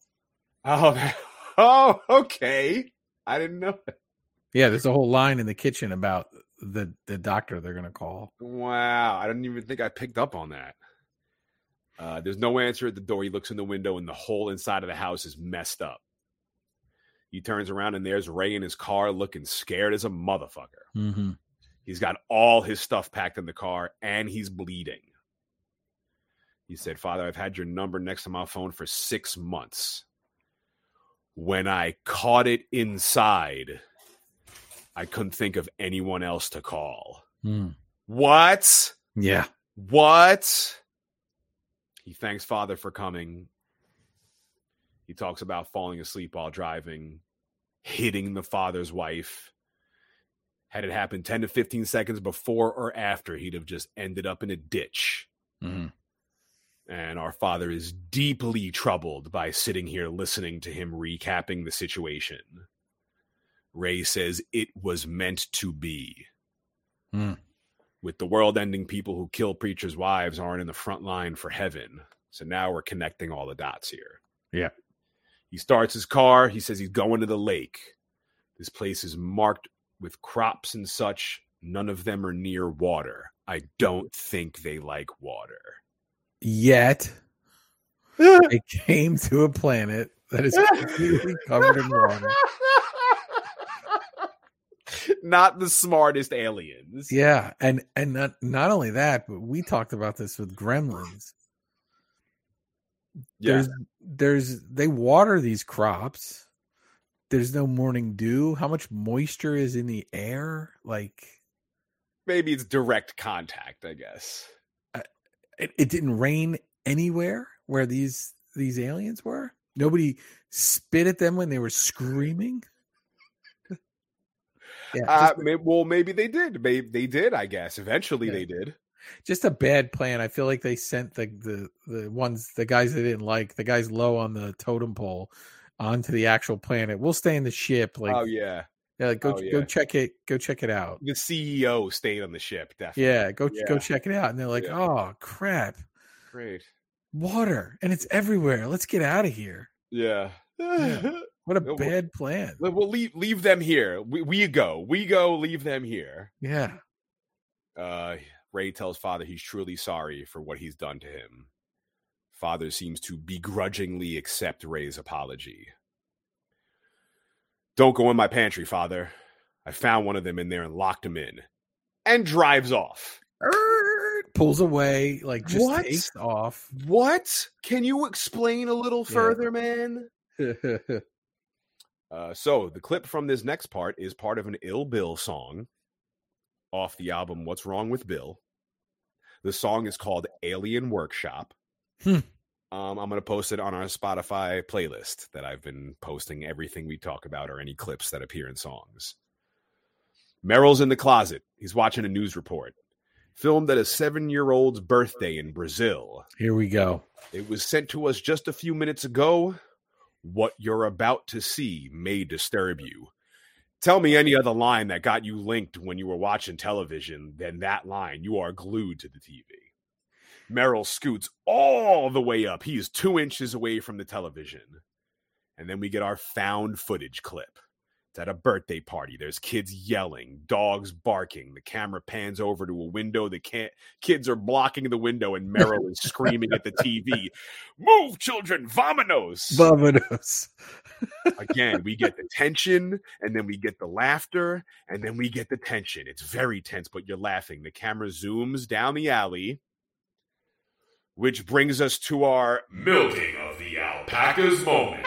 Oh, oh, okay. I didn't know. that. Yeah, there's a whole line in the kitchen about the the doctor they're going to call. Wow, I didn't even think I picked up on that. Uh, there's no answer at the door. He looks in the window, and the whole inside of the house is messed up. He turns around, and there's Ray in his car, looking scared as a motherfucker. Mm-hmm. He's got all his stuff packed in the car, and he's bleeding. He said, "Father, I've had your number next to my phone for six months. When I caught it inside, I couldn't think of anyone else to call." Hmm. What? Yeah. What? He thanks Father for coming. He talks about falling asleep while driving, hitting the father's wife. Had it happened 10 to 15 seconds before or after, he'd have just ended up in a ditch. Mhm. And our father is deeply troubled by sitting here listening to him recapping the situation. Ray says it was meant to be. Mm. With the world ending, people who kill preachers' wives aren't in the front line for heaven. So now we're connecting all the dots here. Yeah. He starts his car. He says he's going to the lake. This place is marked with crops and such. None of them are near water. I don't think they like water. Yet they came to a planet that is completely covered in water. Not the smartest aliens. Yeah, and and not not only that, but we talked about this with Gremlins. Yeah. There's there's they water these crops. There's no morning dew. How much moisture is in the air? Like Maybe it's direct contact, I guess. it, it didn't rain anywhere where these these aliens were. Nobody spit at them when they were screaming. yeah, Uh, just, may- well, maybe they did. Maybe they did. I guess eventually Yeah. they did. just a bad plan. I feel like they sent the the the ones the guys they didn't like, the guys low on the totem pole, onto the actual planet. We'll stay in the ship. Like oh yeah, Yeah, like, go Oh, go check it. Go check it out. The CEO stayed on the ship. Definitely. Yeah, go Yeah. go check it out. And they're like, Yeah. oh crap, Great. water, and it's everywhere. Let's get out of here. Yeah. Yeah. What a Well, bad plan. We'll leave leave them here. We, we go. We go. Leave them here. Yeah. Uh, Ray tells father he's truly sorry for what he's done to him. Father seems to begrudgingly accept Ray's apology. Don't go in my pantry, father. I found one of them in there and locked him in. And drives off. Pulls away, like just What? takes off. What? Can you explain a little Yeah. further, man? Uh, so the clip from this next part is part of an Ill Bill song off the album What's Wrong with Bill. The song is called Alien Workshop. Hmm. Um, I'm going to post it on our Spotify playlist that I've been posting everything we talk about or any clips that appear in songs. Merrill's in the closet. He's watching a news report. Filmed at a seven year old's birthday in Brazil. Here we go. It was sent to us just a few minutes ago. What you're about to see may disturb you. Tell me any other line that got you linked when you were watching television, then that line, you are glued to the TV. Merrill scoots all the way up. He is two inches away from the television. And then we get our found footage clip. It's at a birthday party. There's kids yelling, dogs barking. The camera pans over to a window. The can- kids are blocking the window, and Merrill is screaming at the TV, Move, children, vamonos! Vamonos. Again, we get the tension, and then we get the laughter, and then we get the tension. It's very tense, but you're laughing. The camera zooms down the alley, which brings us to our milking of the alpacas moment.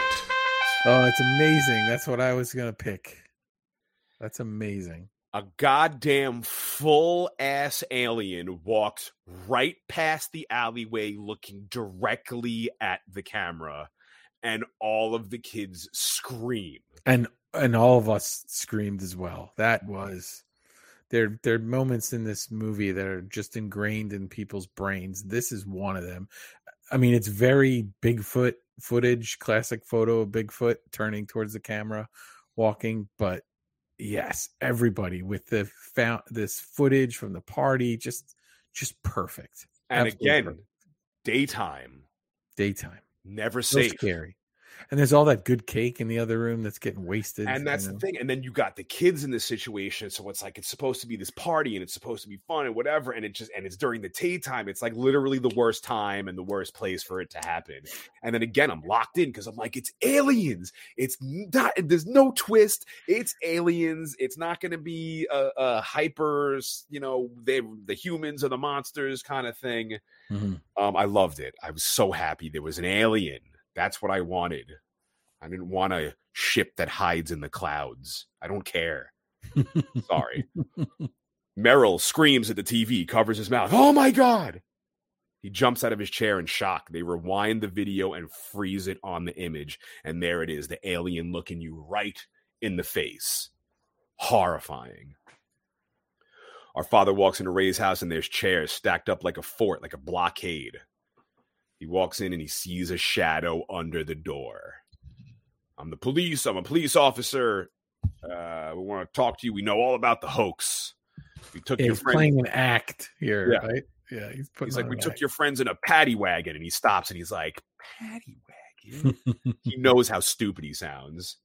Oh, it's amazing. That's what I was gonna pick. That's amazing. a goddamn full ass alien walks right past the alleyway looking directly at the camera and all of the kids scream And and all of us screamed as well. That was there there are moments in this movie that are just ingrained in people's brains. This is one of them. I mean, it's very Bigfoot footage, classic photo of Bigfoot turning towards the camera, walking, but yes, everybody with the found this footage from the party just just perfect. and Absolutely again perfect. daytime Daytime. never So safe scary. And there's all that good cake in the other room that's getting wasted. and you that's know? the thing and then you got the kids in this situation so it's like it's supposed to be this party and it's supposed to be fun and whatever and it just and it's during the tea daytime it's like literally the worst time and the worst place for it to happen and then again i'm locked in because i'm like it's aliens it's not there's no twist it's aliens it's not going to be a, a hyper you know they the humans are the monsters kind of thing Mhm. um i loved it i was so happy there was an alien that's what i wanted. I didn't want a ship that hides in the clouds. I don't care. Sorry. Merrill screams at the tv covers his mouth. Oh my god! He jumps out of his chair in shock. They rewind the video and freeze it on the image. And there it is the alien looking you right in the face. Horrifying. Our father walks into Ray's house and there's chairs stacked up like a fort, like a blockade. He walks in and he sees a shadow under the door. I'm the police. I'm a police officer. Uh, we want to talk to you. We know all about the hoax. We took Yeah, your he's friend. playing an act here, Yeah. right? Yeah, he's. He's like, we took act." your friends in a paddy wagon, and he stops and he's like, paddy wagon. he knows how stupid he sounds.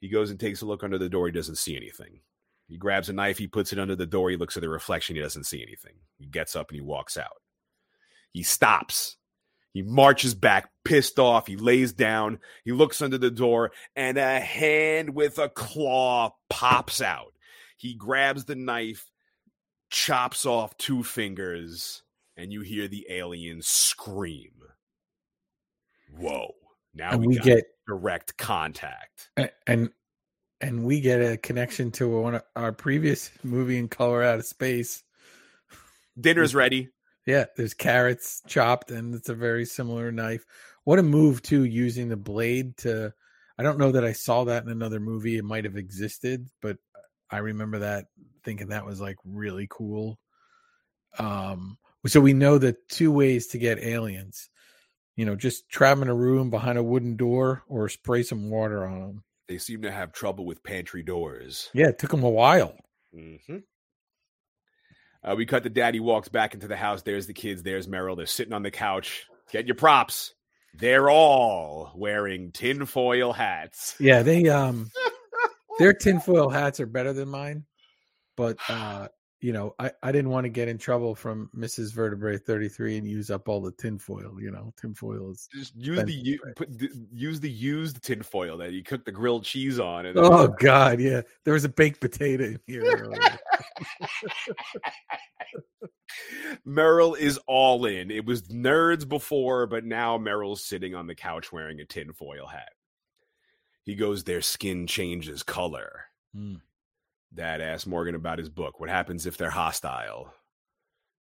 He goes and takes a look under the door. He doesn't see anything. He grabs a knife. He puts it under the door. He looks at the reflection. He doesn't see anything. He gets up and he walks out. He stops. He marches back, pissed off. He lays down. He looks under the door, and a hand with a claw pops out. He grabs the knife, chops off two fingers, and you hear the alien scream. Whoa. Now we, we get direct contact. and and we get a connection to one of our previous movie in Color Out of Space. Dinner's ready. Yeah, there's carrots chopped, and it's a very similar knife. What a move too, using the blade to. I don't know that I saw that in another movie. It might have existed, but I remember that thinking that was like really cool. Um, so we know the two ways to get aliens. You know, just trap in a room behind a wooden door, or spray some water on them. They seem to have trouble with pantry doors. Yeah, it took them a while. Mm-hmm. Uh, we cut the daddy walks back into the house. There's the kids. There's Merrill. They're sitting on the couch. Get your props. They're all wearing tinfoil hats. Yeah, they um their tinfoil hats are better than mine. But uh, you know, I, I didn't want to get in trouble from Mrs. Vertebrae 33 and use up all the tinfoil, you know. Tinfoil is Just use the u- put, use the used tinfoil that you cook the grilled cheese on. And Oh god, yeah. There was a baked potato in here. earlier. Merrill is all in. It was nerds before, but now Merrill's sitting on the couch wearing a tinfoil hat. He goes, Their skin changes color. Hmm. Dad asked Morgan about his book. What happens if they're hostile?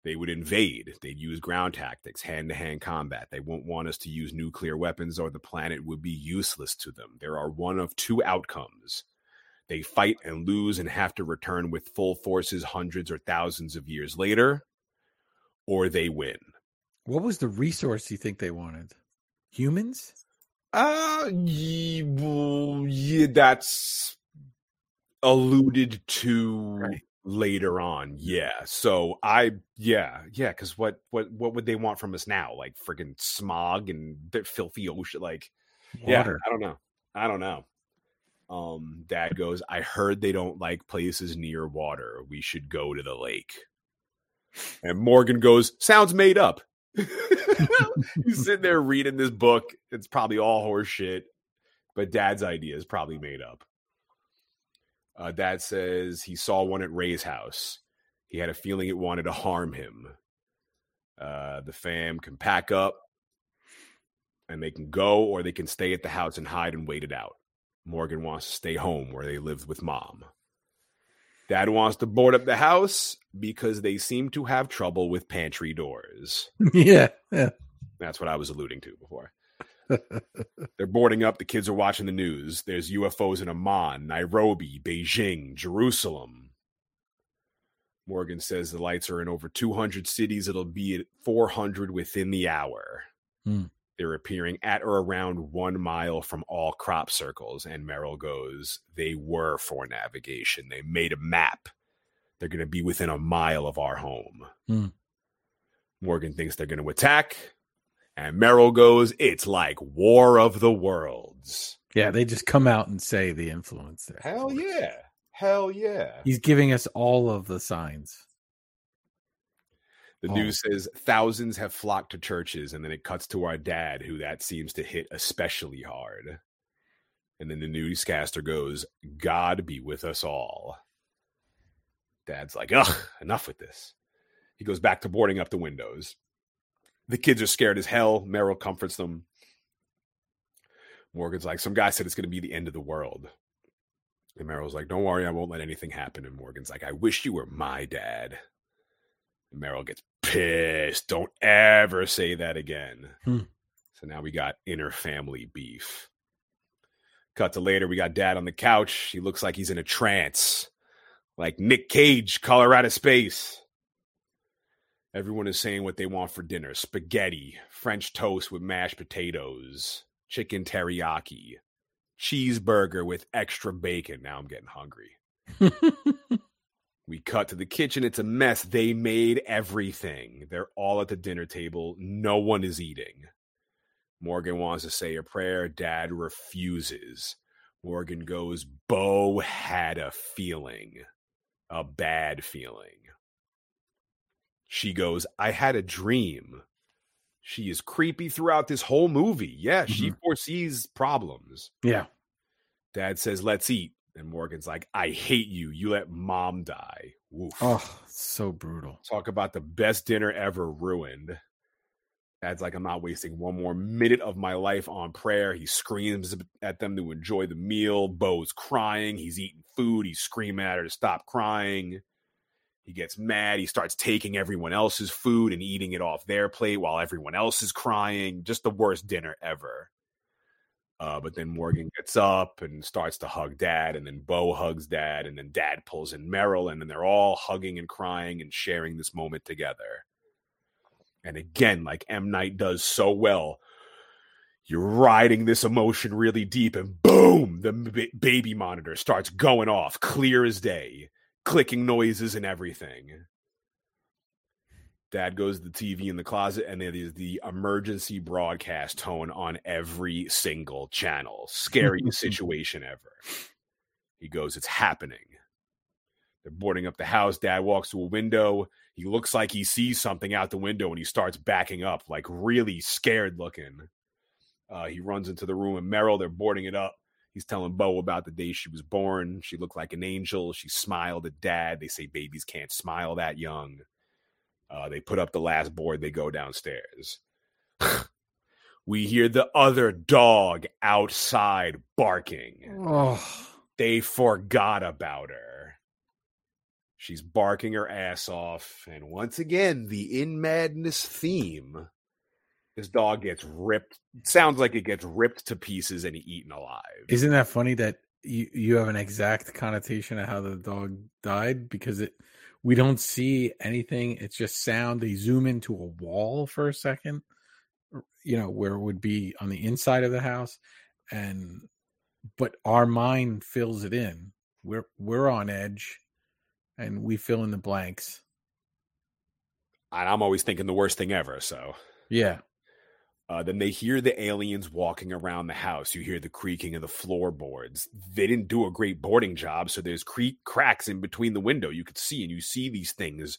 They would invade. They'd use ground tactics, hand to hand combat. They won't want us to use nuclear weapons, or the planet would be useless to them. There are one of two outcomes. They fight and lose and have to return with full forces hundreds or thousands of years later, or they win. What was the resource you think they wanted? Humans? Uh, ye, yeah, that's alluded to Right. later on. Yeah. So I, yeah, yeah. Because what, what, what would they want from us now? Like friggin' smog and the filthy ocean. Like, yeah, Water. I don't know. I don't know. Um, Dad goes. I heard they don't like places near water. We should go to the lake. And Morgan goes, "Sounds made up." He's sitting there reading this book. It's probably all horse shit, but Dad's idea is probably made up. Uh, Dad says he saw one at Ray's house. He had a feeling it wanted to harm him. Uh, the fam can pack up and they can go or they can stay at the house and hide and wait it out. Morgan wants to stay home where they lived with mom. Dad wants to board up the house because they seem to have trouble with pantry doors. yeah. Yeah. That's what I was alluding to before. They're boarding up. The kids are watching the news. There's UFOs in Amman, Nairobi, Beijing, Jerusalem. Morgan says the lights are in over 200 cities. It'll be at 400 within the hour. Hmm. They're appearing at or around one mile from all crop circles. And Merrill goes, They were for navigation. They made a map. They're going to be within a mile of our home. Hmm. Morgan thinks they're going to attack. And Merrill goes, It's like War of the Worlds. Yeah, they just come out and say the influence there. Hell yeah. Hell yeah. He's giving us all of the signs. The Oh. news says thousands have flocked to churches, and then it cuts to our dad, who that seems to hit especially hard. And then the newscaster goes, God be with us all. Dad's like, ugh, enough with this. He goes back to boarding up the windows. The kids are scared as hell. Merrill comforts them. Morgan's like, some guy said it's going to be the end of the world. And Merrill's like, don't worry, I won't let anything happen. And Morgan's like, I wish you were my dad. And Merrill gets pissed. Don't ever say that again. Hmm. So now we got inner family beef. Cut to later, we got dad on the couch. He looks like he's in a trance, like Nick Cage, Color Out of Space. Everyone is saying what they want for dinner spaghetti, French toast with mashed potatoes, chicken teriyaki, cheeseburger with extra bacon. Now I'm getting hungry. We cut to the kitchen. It's a mess. They made everything. They're all at the dinner table. No one is eating. Morgan wants to say a prayer. Dad refuses. Morgan goes, Bo had a feeling, a bad feeling. She goes, I had a dream. She is creepy throughout this whole movie. Yeah, she mm-hmm. foresees problems. yeah. Dad says, Let's eat. And Morgan's like, I hate you. You let mom die. Woof. Oh, so brutal. Talk about the best dinner ever ruined. Dad's like, I'm not wasting one more minute of my life on prayer. He screams at them to enjoy the meal. Bo's crying. He's eating food. He's screaming at her to stop crying. He gets mad. He starts taking everyone else's food and eating it off their plate while everyone else is crying. Just the worst dinner ever. Uh, but then Morgan gets up and starts to hug dad, and then Bo hugs dad, and then dad pulls in Merrill, and then they're all hugging and crying and sharing this moment together. And again, like M. Night does so well, you're riding this emotion really deep, and boom, the b- baby monitor starts going off, clear as day, clicking noises and everything. Dad goes to the TV in the closet, and there is the emergency broadcast tone on every single channel. Scariest situation ever. He goes, It's happening. They're boarding up the house. Dad walks to a window. He looks like he sees something out the window and he starts backing up, like really scared looking. Uh, he runs into the room and Merrill, they're boarding it up. He's telling Bo about the day she was born. She looked like an angel. She smiled at dad. They say babies can't smile that young. Uh, they put up the last board. They go downstairs. we hear the other dog outside barking. Oh, They forgot about her. She's barking her ass off. And once again, the In Madness theme. This dog gets ripped. Sounds like it gets ripped to pieces and eaten alive. isn't that funny that you you have an exact connotation of how the dog died because it we don't see anything. It's just sound. They zoom into a wall for a second, you know, where it would be on the inside of the house, and but our mind fills it in. We're we're on edge, and we fill in the blanks. and I'm always thinking the worst thing ever. So Yeah, uh, then they hear the aliens walking around the house. You hear the creaking of the floorboards. They didn't do a great boarding job, so there's creak cracks in between the window. You could see, and you see these things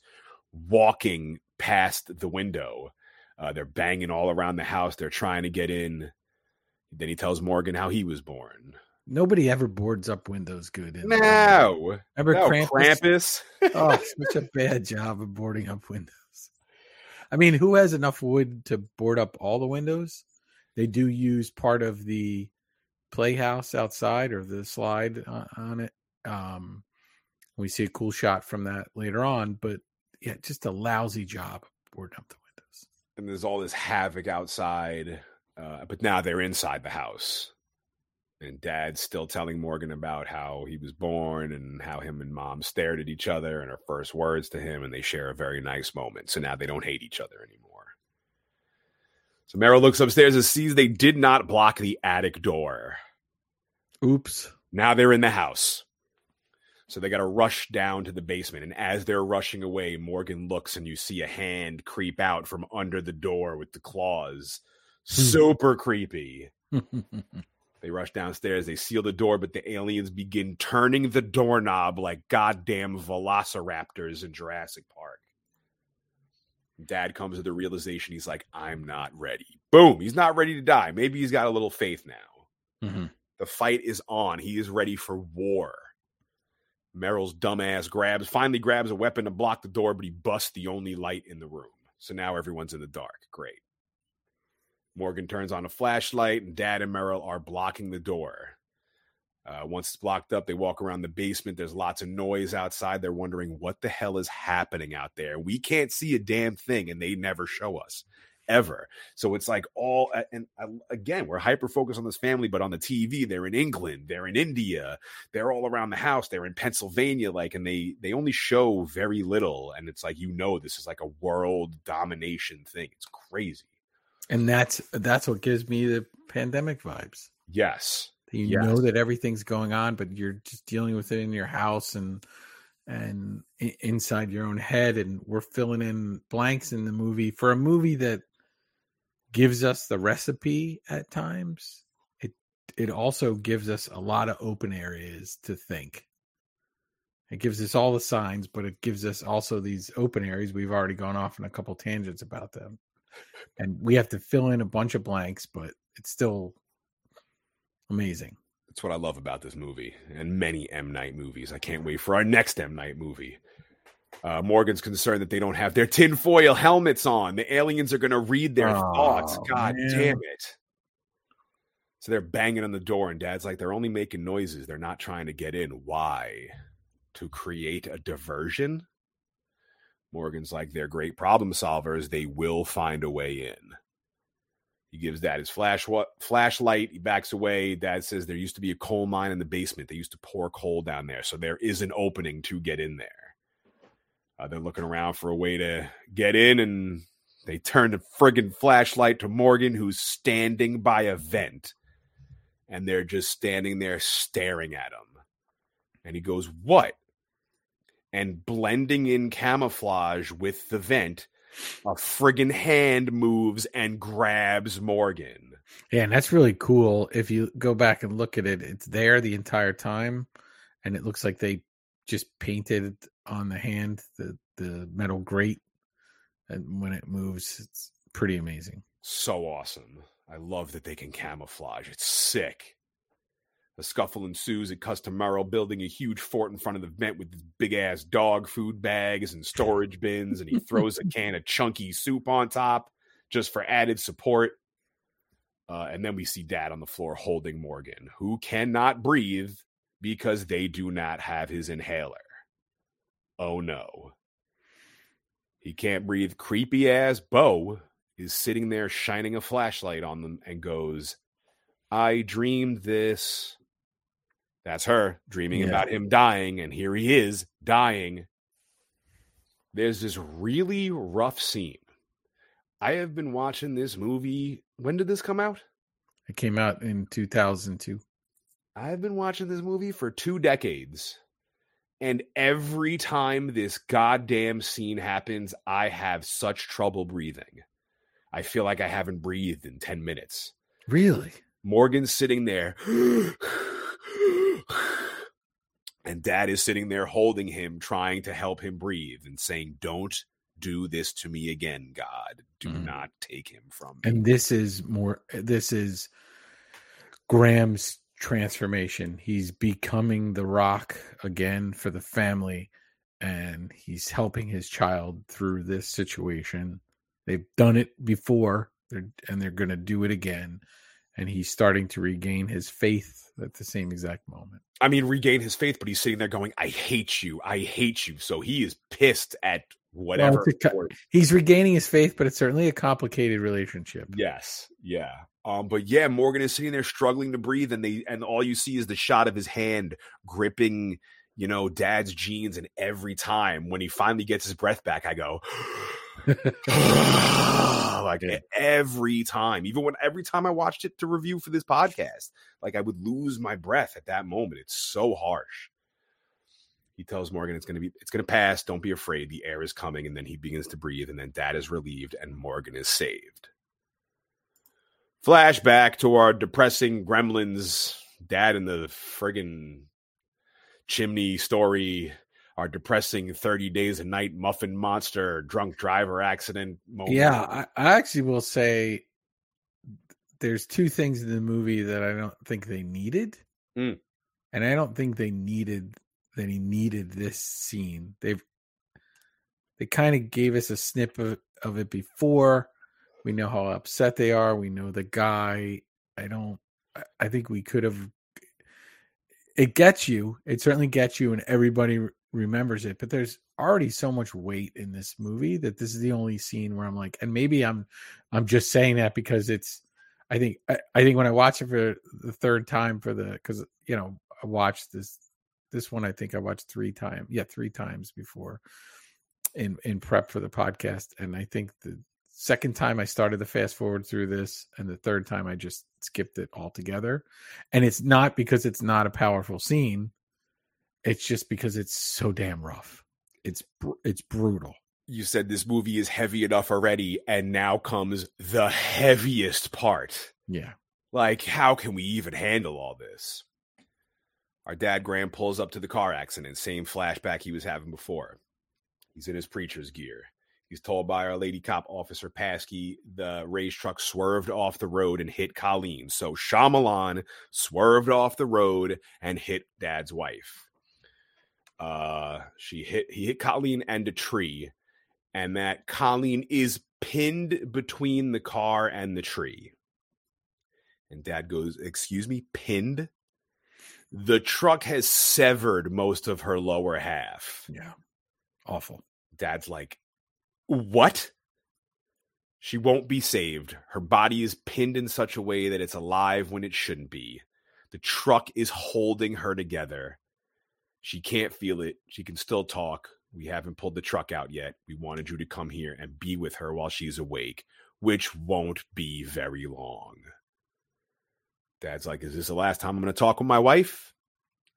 walking past the window. Uh, they're banging all around the house. They're trying to get in. Then he tells Morgan how he was born. nobody ever boards up windows good. in- No, remember no, Krampus? Krampus. oh, such a bad job of boarding up windows. I mean, who has enough wood to board up all the windows? They do use part of the playhouse outside or the slide on, it. Um, we see a cool shot from that later on, but yeah, just a lousy job boarding up the windows. and there's all this havoc outside. Uh, but now they're inside the house. And dad's still telling Morgan about how he was born and how him and mom stared at each other and her first words to him, and they share a very nice moment. So now they don't hate each other anymore. So Merrill looks upstairs and sees they did not block the attic door. Oops. Now they're in the house. So they got to rush down to the basement. And as they're rushing away, Morgan looks and you see a hand creep out from under the door with the claws. Hmm. Super creepy. They rush downstairs, they seal the door, but the aliens begin turning the doorknob like goddamn velociraptors in Jurassic Park. Dad comes to the realization he's like, I'm not ready. Boom, he's not ready to die. Maybe he's got a little faith now. Mhm. The fight is on. He is ready for war. Merrill's dumbass grabs, finally grabs a weapon to block the door, but he busts the only light in the room. So now everyone's in the dark. Great. Morgan turns on a flashlight, and Dad and Merrill are blocking the door. Uh, once it's blocked up, they walk around the basement. There's lots of noise outside. They're wondering what the hell is happening out there. We can't see a damn thing, and they never show us ever. So it's like all, and again, we're hyper focused on this family, but on the TV, they're in England, they're in India, they're all around the house, they're in Pennsylvania, like, and they they only show very little, and it's like you know this is like a world domination thing. It's crazy. And that's that's what gives me the pandemic vibes. Yes, You Yes. know that everything's going on, but you're just dealing with it in your house and and inside your own head. And we're filling in blanks in the movie for a movie that gives us the recipe at times. It it also gives us a lot of open areas to think. It gives us all the signs, but it gives us also these open areas. We've already gone off on a couple tangents about them, and we have to fill in a bunch of blanks, but it's still amazing. that's what I love about this movie and many M Night movies. I can't wait for our next M Night movie. Uh, Morgan's concerned that they don't have their tinfoil helmets on. The aliens are going to read their Oh, thoughts. God man. damn it. So they're banging on the door, and dad's like, they're only making noises. They're not trying to get in. Why? To create a diversion? Morgan's like, they're great problem solvers. They will find a way in. He gives dad his flash what flashlight. He backs away. Dad says there used to be a coal mine in the basement. They used to pour coal down there, so there is an opening to get in there. Uh, they're looking around for a way to get in, and They turn the friggin' flashlight to Morgan, who's standing by a vent. And they're just standing there staring at him. And he goes, What? And blending in camouflage with the vent, a friggin' hand moves and grabs Morgan. Yeah, and that's really cool. If you go back and look at it, it's there the entire time, and it looks like they just painted on the hand the the metal grate, and when it moves, it's pretty amazing. So awesome. I love that they can camouflage. It's sick. A scuffle ensues at Customero, building a huge fort in front of the vent with big ass dog food bags and storage bins, and he throws a can of chunky soup on top just for added support. Uh, and then we see Dad on the floor holding Morgan, who cannot breathe because they do not have his inhaler. Oh no. He can't breathe. Creepy ass Bo is sitting there shining a flashlight on them and goes, I dreamed this. That's her dreaming Yeah. about him dying, and here he is dying. There's this really rough scene. I have been watching this movie. When did this come out? It came out in 2002. I've been watching this movie for two decades. And every time this goddamn scene happens, I have such trouble breathing. I feel like I haven't breathed in 10 minutes. Really? Morgan's sitting there. And dad is sitting there holding him, trying to help him breathe and saying, Don't do this to me again, God. Do Mhm. not take him from me. And this is more. This is Graham's transformation. He's becoming the rock again for the family, and he's helping his child through this situation. They've done it before, they're, and they're going to do it again. And he's starting to regain his faith at the same exact moment. I mean, regain his faith, but he's sitting there going, I hate you. I hate you. So he is pissed at whatever. it's a He's regaining his faith, but it's certainly a complicated relationship. Yes, yeah. Um, but yeah, Morgan is sitting there struggling to breathe, and they and all you see is the shot of his hand gripping, you know, dad's jeans, and every time when he finally gets his breath back, I go like Yeah. every time, even when every time I watched it to review for this podcast, like I would lose my breath at that moment. It's so harsh. He tells Morgan it's gonna be it's gonna pass. Don't be afraid. The air is coming, and then he begins to breathe, and then Dad is relieved, and Morgan is saved. Flashback to our depressing gremlins, Dad in the friggin' chimney story, our depressing 30 days a night muffin monster, drunk driver accident moment. Yeah, I, I actually will say there's two things in the movie that I don't think they needed. Mm. And I don't think they needed that he needed this scene. They've they kind of gave us a snip of, of it before. We know how upset they are. We know the guy. I don't I- think we could have it gets you. It certainly gets you and everybody remembers it, but there's already so much weight in this movie that this is the only scene where I'm like and maybe I'm I'm just saying that because it's I think I, I think when I watch it for the third time for the cuz you know I watched this this one I think I watched 3 times. Yeah, 3 times before in in prep for the podcast and I think the second time I started to fast forward through this and the third time I just skipped it altogether. And it's not because it's not a powerful scene. It's just because it's so damn rough. It's br- it's brutal. You said this movie is heavy enough already, and now comes the heaviest part. Yeah. Like, how can we even handle all this? Our dad, Graham, pulls up to the car accident, same flashback he was having before. He's in his preacher's gear. He's told by our lady cop officer Paski the race truck swerved off the road and hit Colleen. So Shyamalan swerved off the road and hit dad's wife. Uh, she hit he hit Colleen and a tree, and that Colleen is pinned between the car and the tree. And dad goes, Excuse me, pinned? The truck has severed most of her lower half. Yeah. Awful. Dad's like, What? She won't be saved. Her body is pinned in such a way that it's alive when it shouldn't be. The truck is holding her together. She can't feel it. She can still talk. We haven't pulled the truck out yet. We wanted you to come here and be with her while she's awake, which won't be very long. Dad's like, Is this the last time I'm going to talk with my wife?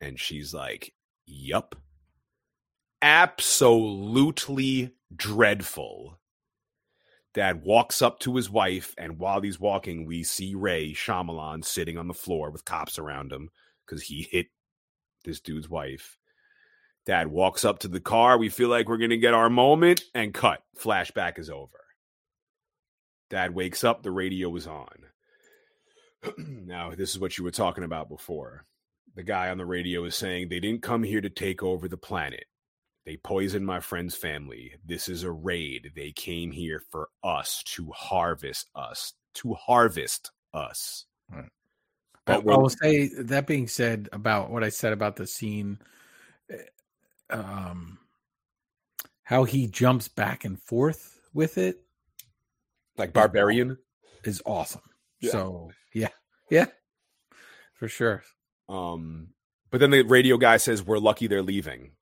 And she's like, Yup. Absolutely dreadful. Dad walks up to his wife, and while he's walking, we see Ray Shyamalan sitting on the floor with cops around him because he hit this dude's wife. Dad walks up to the car. We feel like we're going to get our moment and cut. Flashback is over. Dad wakes up. The radio is on. now, this is what you were talking about before. The guy on the radio is saying they didn't come here to take over the planet. They poisoned my friend's family. This is a raid. They came here for us to harvest us, to harvest us. Right. But I will say that being said about what I said about the scene eh, um how he jumps back and forth with it like barbarian? is awesome. Yeah. so yeah. Yeah. For sure. Um but then the radio guy says we're lucky they're leaving.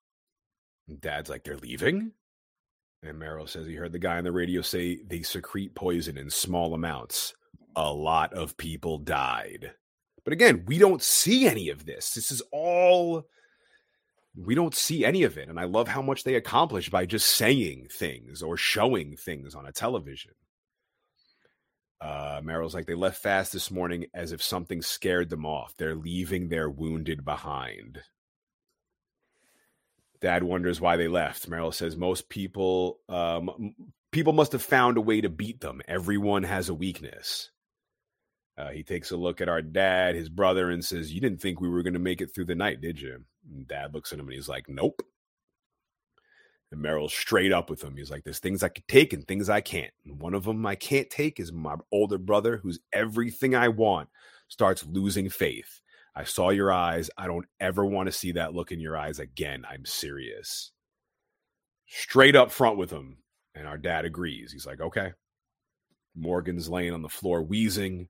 And dad's like they're leaving? And Merrill says he heard the guy on the radio say they secrete poison in small amounts. A lot of people died but again we don't see any of this this is all we don't see any of it. And I love how much they accomplish by just saying things or showing things on a television. Uh, Merrill's like, they left fast this morning as if something scared them off. They're leaving their wounded behind. Dad wonders why they left. Merrill says most people, um, people must have found a way to beat them. Everyone has a weakness. Uh, he takes a look at our dad, his brother, and says, "You didn't think we were going to make it through the night, did you?" And dad looks at him and he's like, "Nope." And Merrill's straight up with him. He's like, "There's things I can take and things I can't. And one of them I can't take is my older brother, who's everything I want, starts losing faith. I saw your eyes. I don't ever want to see that look in your eyes again. I'm serious." Straight up front with him, and our dad agrees. He's like, "Okay." Morgan's laying on the floor, wheezing.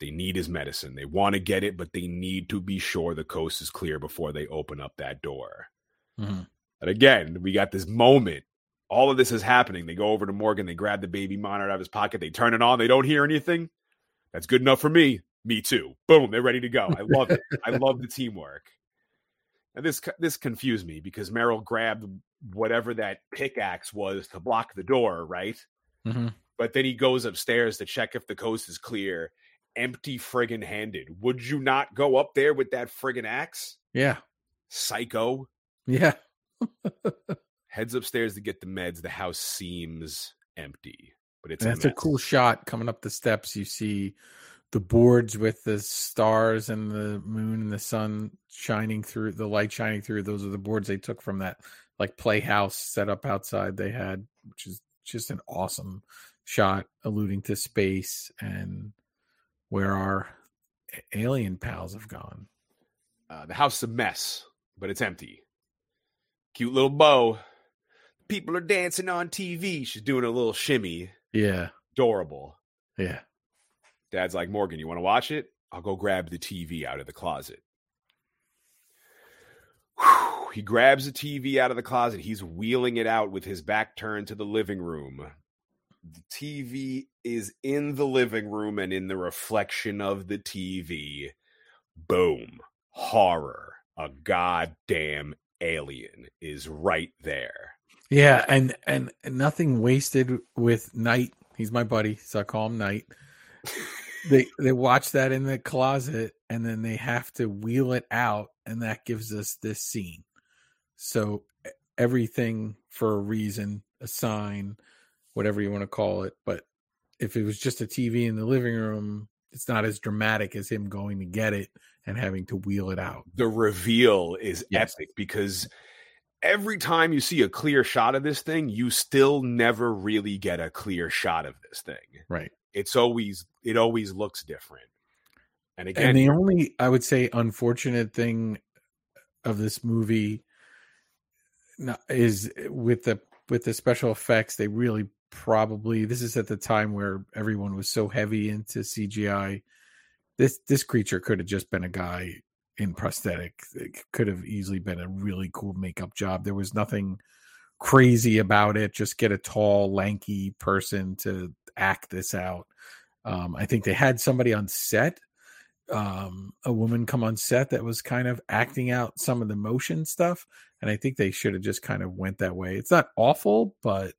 They need his medicine. They want to get it, but they need to be sure the coast is clear before they open up that door. Mm-hmm. And again, we got this moment. All of this is happening. They go over to Morgan. They grab the baby monitor out of his pocket. They turn it on. They don't hear anything. That's good enough for me. Me too. Boom. They're ready to go. I love it. I love the teamwork. And this this confused me because Merrill grabbed whatever that pickaxe was to block the door, right? Mm-hmm. But then he goes upstairs to check if the coast is clear, empty friggin' handed. Would you not go up there with that friggin' axe? Yeah. Psycho. Yeah. Heads upstairs to get the meds. The house seems empty, but it's that's a, a cool shot coming up the steps. You see the boards with the stars and the moon and the sun shining through the light shining through. Those are the boards they took from that like playhouse set up outside they had, which is just an awesome shot alluding to space and where our alien pals have gone. Uh, the house is a mess, but it's empty. Cute little bow. People are dancing on TV. She's doing a little shimmy. Yeah. Adorable. Yeah. Dad's like, Morgan, you want to watch it? I'll go grab the TV out of the closet. Whew. He grabs the TV out of the closet. He's wheeling it out with his back turned to the living room the TV is in the living room and in the reflection of the TV. Boom. Horror. A goddamn alien is right there. Yeah, and and nothing wasted with Night. He's my buddy, so I call him Night. they they watch that in the closet and then they have to wheel it out and that gives us this scene. So everything for a reason, a sign, whatever you want to call it. But if it was just a TV in the living room, it's not as dramatic as him going to get it and having to wheel it out. The reveal is yes. epic because every time you see a clear shot of this thing, you still never really get a clear shot of this thing. Right. It's always it always looks different. And again, and the only I would say unfortunate thing of this movie is with the with the special effects, they really probably this is at the time where everyone was so heavy into CGI. This this creature could have just been a guy in prosthetic. It could have easily been a really cool makeup job. There was nothing crazy about it. Just get a tall, lanky person to act this out. Um, I think they had somebody on set, um, a woman come on set that was kind of acting out some of the motion stuff, and I think they should have just kind of went that way. It's not awful, but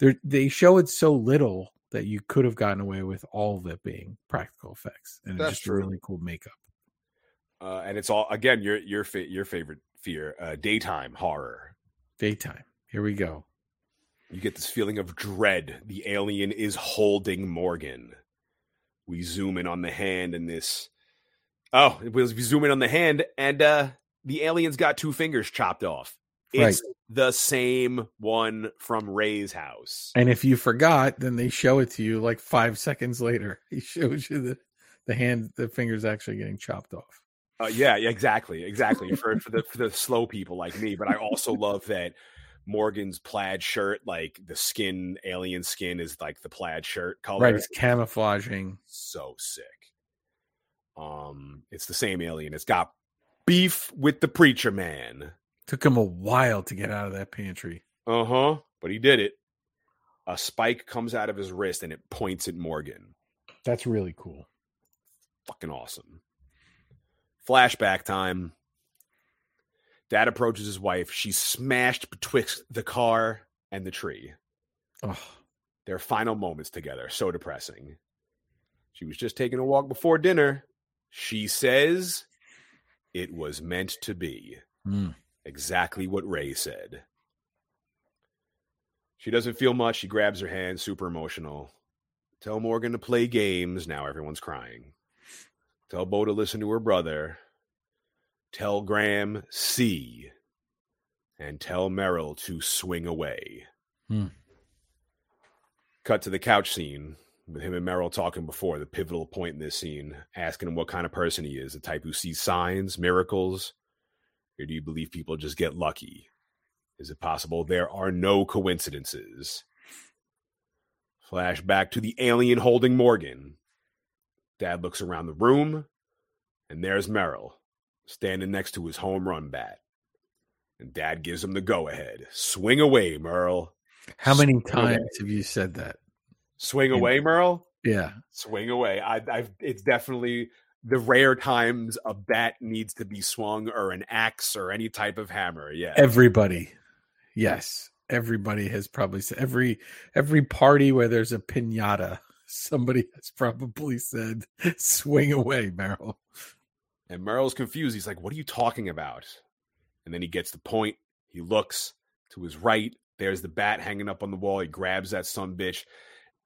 they they show it so little that you could have gotten away with all of it being practical effects and That's just true. really cool makeup. Uh, and it's all again your your fa- your favorite fear, uh, daytime horror. Daytime. Here we go. You get this feeling of dread. The alien is holding Morgan. We zoom in on the hand and this. Oh, we zoom in on the hand and uh the alien's got two fingers chopped off. It's the same one from Ray's house. And if you forgot, then they show it to you like five seconds later. He shows you the the hand, the fingers actually getting chopped off. Uh, yeah, exactly, exactly. for for the for the slow people like me, but I also love that Morgan's plaid shirt, like the skin, alien skin, is like the plaid shirt color. Right, it's camouflaging. so sick. Um, it's the same alien. It's got beef with the preacher man. Took him a while to get out of that pantry. Uh huh. But he did it. A spike comes out of his wrist and it points at Morgan. That's really cool. Fucking awesome. Flashback time. Dad approaches his wife. She's smashed betwixt the car and the tree. Oh, Their final moments together. So depressing. She was just taking a walk before dinner. She says it was meant to be. mm. Exactly what Ray said. She doesn't feel much. She grabs her hand, super emotional. Tell Morgan to play games. Now everyone's crying. Tell Bo to listen to her brother. Tell Graham see. And tell Merrill to swing away. Hmm. Cut to the couch scene with him and Merrill talking before the pivotal point in this scene, asking him what kind of person he is, the type who sees signs, miracles, or do you believe people just get lucky? Is it possible there are no coincidences? Flashback to the alien holding Morgan. Dad looks around the room, and there's Merrill standing next to his home run bat. And Dad gives him the go ahead. Swing away, Merrill. How many Swing away. times have you said that? Swing away, Merrill. Yeah. Swing away. I, I've. It's definitely the rare times a bat needs to be swung, or an axe, or any type of hammer. Yeah. Everybody. Yes. Everybody has probably said every every party where there's a pinata, somebody has probably said, swing away, Merrill. And Merrill's confused. He's like, What are you talking about? And then he gets the point. He looks to his right. There's the bat hanging up on the wall. He grabs that son bitch,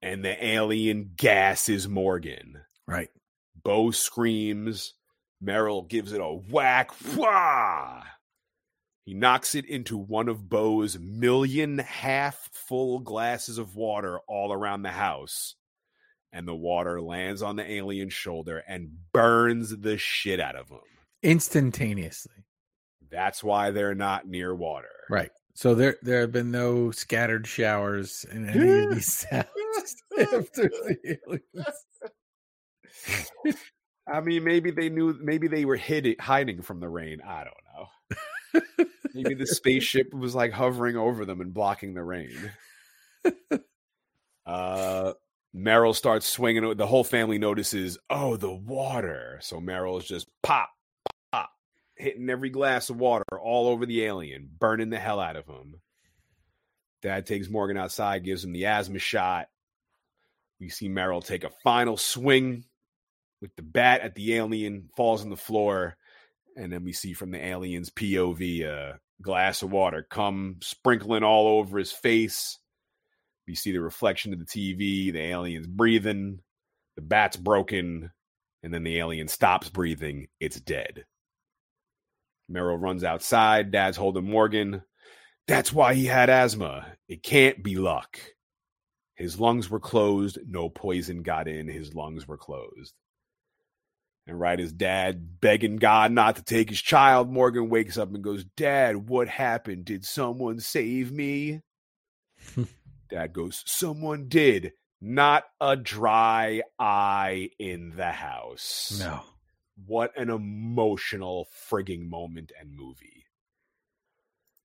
and the alien gasses Morgan. Right. Bo screams. Merrill gives it a whack. Wah! He knocks it into one of Bo's million half full glasses of water all around the house. And the water lands on the alien's shoulder and burns the shit out of him. Instantaneously. That's why they're not near water. Right. So there there have been no scattered showers in any of these sounds after the aliens. I mean, maybe they knew, maybe they were hid, hiding from the rain. I don't know. maybe the spaceship was like hovering over them and blocking the rain. Uh, Merrill starts swinging. The whole family notices, oh, the water. So Merrill is just pop, pop, hitting every glass of water all over the alien, burning the hell out of him. Dad takes Morgan outside, gives him the asthma shot. We see Merrill take a final swing with the bat at the alien, falls on the floor, and then we see from the alien's POV a uh, glass of water come sprinkling all over his face. We see the reflection of the TV, the alien's breathing, the bat's broken, and then the alien stops breathing. It's dead. Merrill runs outside. Dad's holding Morgan. That's why he had asthma. It can't be luck. His lungs were closed. No poison got in. His lungs were closed. And right as dad begging God not to take his child, Morgan wakes up and goes, Dad, what happened? Did someone save me? dad goes, Someone did. Not a dry eye in the house. No. What an emotional frigging moment and movie.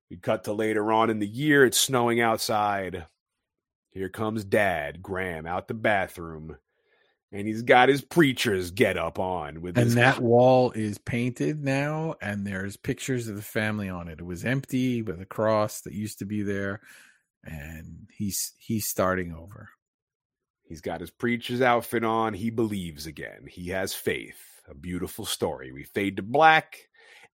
We cut to later on in the year. It's snowing outside. Here comes Dad, Graham, out the bathroom, and he's got his preacher's get up on with and his that wall is painted now and there's pictures of the family on it it was empty with a cross that used to be there and he's he's starting over He's got his preacher's outfit on. He believes again. He has faith. A beautiful story. We fade to black.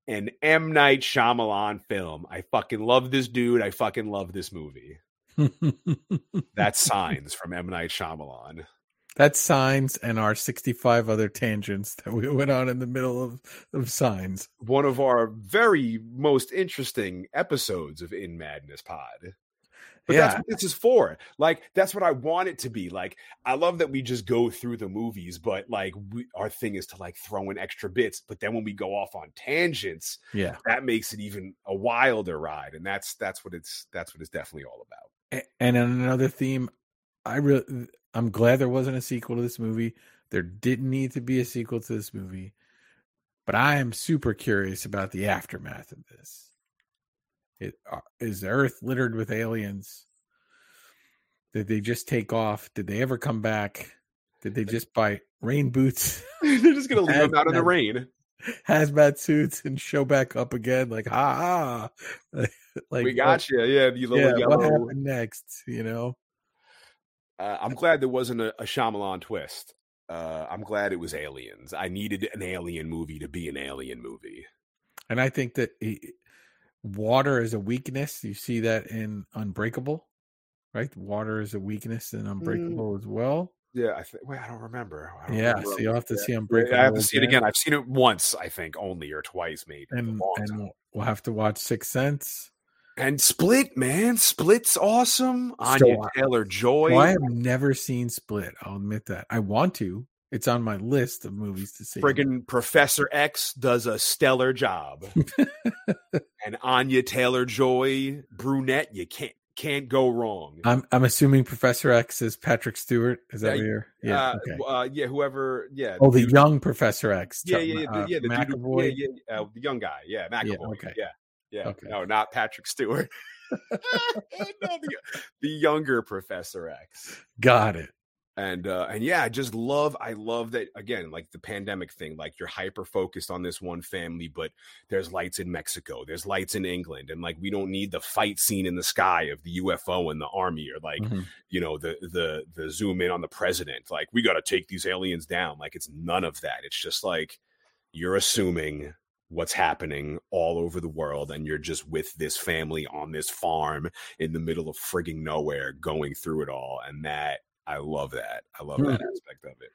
An M. Night Shyamalan film. I fucking love this dude. I fucking love this movie. That's Signs from M. Night Shyamalan. That's signs and our 65 other tangents that we went on in the middle of, of signs One of our very most interesting episodes of In Madness Pod. But that's Yeah. what this is for. Like, that's what I want it to be. Like, I love that we just go through the movies, but like, we, our thing is to like throw in extra bits. But then when we go off on tangents, yeah that makes it even a wilder ride. And that's that's what it's that's what it's definitely all about. A- and another theme i really i'm glad there wasn't a sequel to this movie. There didn't need to be a sequel to this movie but i am super curious about the aftermath of this. It uh, is the earth littered with aliens? Did they just take off? Did they ever come back? Did they just buy rain boots? They're just gonna leave them out in the rain. hazmat suits and show back up again like ha ha. Like we got you. Yeah, little yeah, what happened next you know Uh, I'm glad there wasn't a, a Shyamalan twist. Uh, I'm glad it was aliens. I needed an alien movie to be an alien movie. And I think that he, water is a weakness. You see that in Unbreakable, right? Water is a weakness in Unbreakable as well. Yeah, I think. Wait, I don't remember. I don't Yeah, remember. so you'll have to see Unbreakable. I have to see it again. I've seen it once, I think, only or twice, maybe. and and we'll, we'll have to watch Sixth Sense. And Split, man, Split's awesome. So Anya I- Taylor Joy. Well, I have never seen Split. I'll admit that. I want to. It's on my list of movies to see. Friggin' Professor X does a stellar job. and Anya Taylor Joy, brunette, you can't can't go wrong. I'm I'm assuming Professor X is Patrick Stewart. Is that Yeah, you're? Yeah. uh, okay. uh, yeah, whoever, yeah. Oh, the dude- young Professor X. yeah, yeah, yeah, uh, the, yeah, the dude, McAvoy. yeah, yeah, uh, the young guy, yeah, McAvoy, okay. yeah, yeah, Okay. no, not Patrick Stewart, no, the, the younger Professor X, Got it. and uh, and yeah, I just love, I love that again, like the pandemic thing, like you're hyper focused on this one family, but there's lights in Mexico, there's lights in England, and like we don't need the fight scene in the sky of the UFO and the army, or like Mhm. you know the the the zoom in on the president like we got to take these aliens down like it's none of that it's just like you're assuming what's happening all over the world and you're just with this family on this farm in the middle of frigging nowhere going through it all and that i love that i love that hmm. aspect of it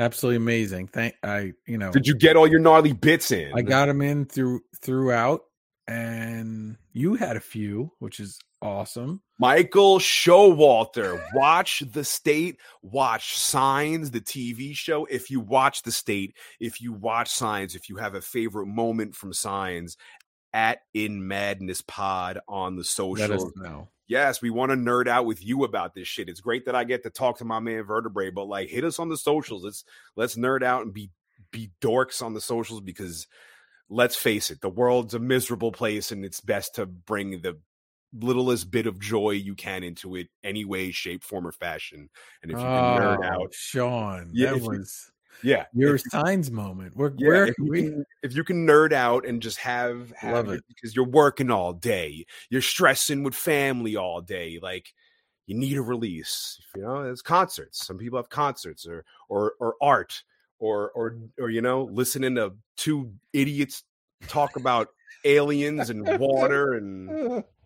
Absolutely amazing. Thank I. You know. did you get all your gnarly bits in I got them in through throughout, and you had a few, which is awesome. Michael Showalter. Watch The State. Watch Signs, the TV show. If you watch The State, if you watch Signs, if you have a favorite moment from Signs, at In Madness Pod on the social. Yes, we want to nerd out with you about this shit. It's great that I get to talk to my man Vertebrae, but like hit us on the socials. Let's let's nerd out and be be dorks on the socials because let's face it, the world's a miserable place and it's best to bring the littlest bit of joy you can into it any way, shape, form, or fashion. And if you can nerd Oh, out, Shawn. Yeah, that if you- was yeah. your if, signs moment. Where, yeah, where if you, we, can, if you can nerd out and just have, have Love it. because you're working all day, you're stressing with family all day, like you need a release. You know, there's concerts. Some people have concerts or or or art or or or you know, listening to two idiots talk about aliens and water and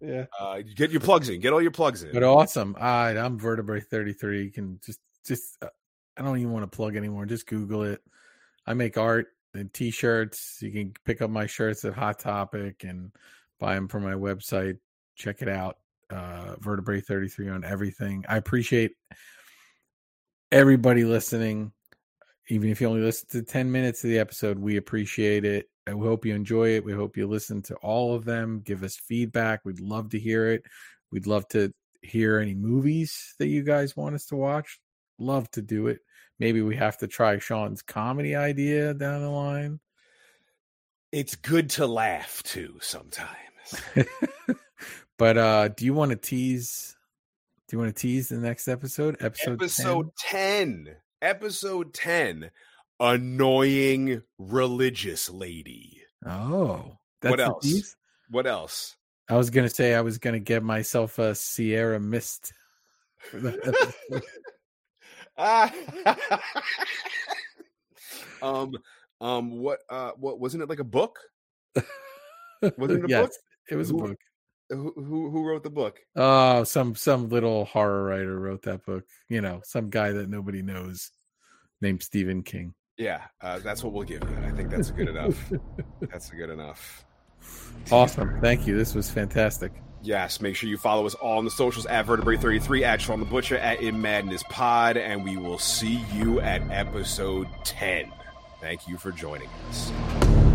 yeah. uh get your plugs in. Get all your plugs in. But awesome. Right, I'm Vertebrae 33. You can just just uh, I don't even want to plug anymore. Just Google it. I make art and t-shirts. You can pick up my shirts at Hot Topic and buy them from my website. Check it out. Uh Vertebrae 33 on everything. I appreciate everybody listening. Even if you only listen to 10 minutes of the episode, we appreciate it. And we hope you enjoy it. We hope you listen to all of them. Give us feedback. We'd love to hear it. We'd love to hear any movies that you guys want us to watch. Love to do it. Maybe we have to try Shawn's comedy idea down the line. it's good to laugh too sometimes. But uh do you want to tease do you want to tease the next episode? Episode Episode 10. Episode 10. Annoying religious lady. Oh. That's What else? tease? What else? I was gonna say I was gonna get myself a Sierra Mist. for that episode. Ah. um um what uh what wasn't it like a book? Wasn't it a yes, book? it was a book. Who who, who wrote the book? Oh, some some little horror writer wrote that book. You know, some guy that nobody knows named Stephen King. Yeah, uh, that's what we'll give you. I think that's good enough. that's good enough. Awesome. Thank you. This was fantastic. Yes, make sure you follow us all on the socials at Vertebrae33, at Shawn the Butcher, at In Madness Pod, and we will see you at episode 10. Thank you for joining us.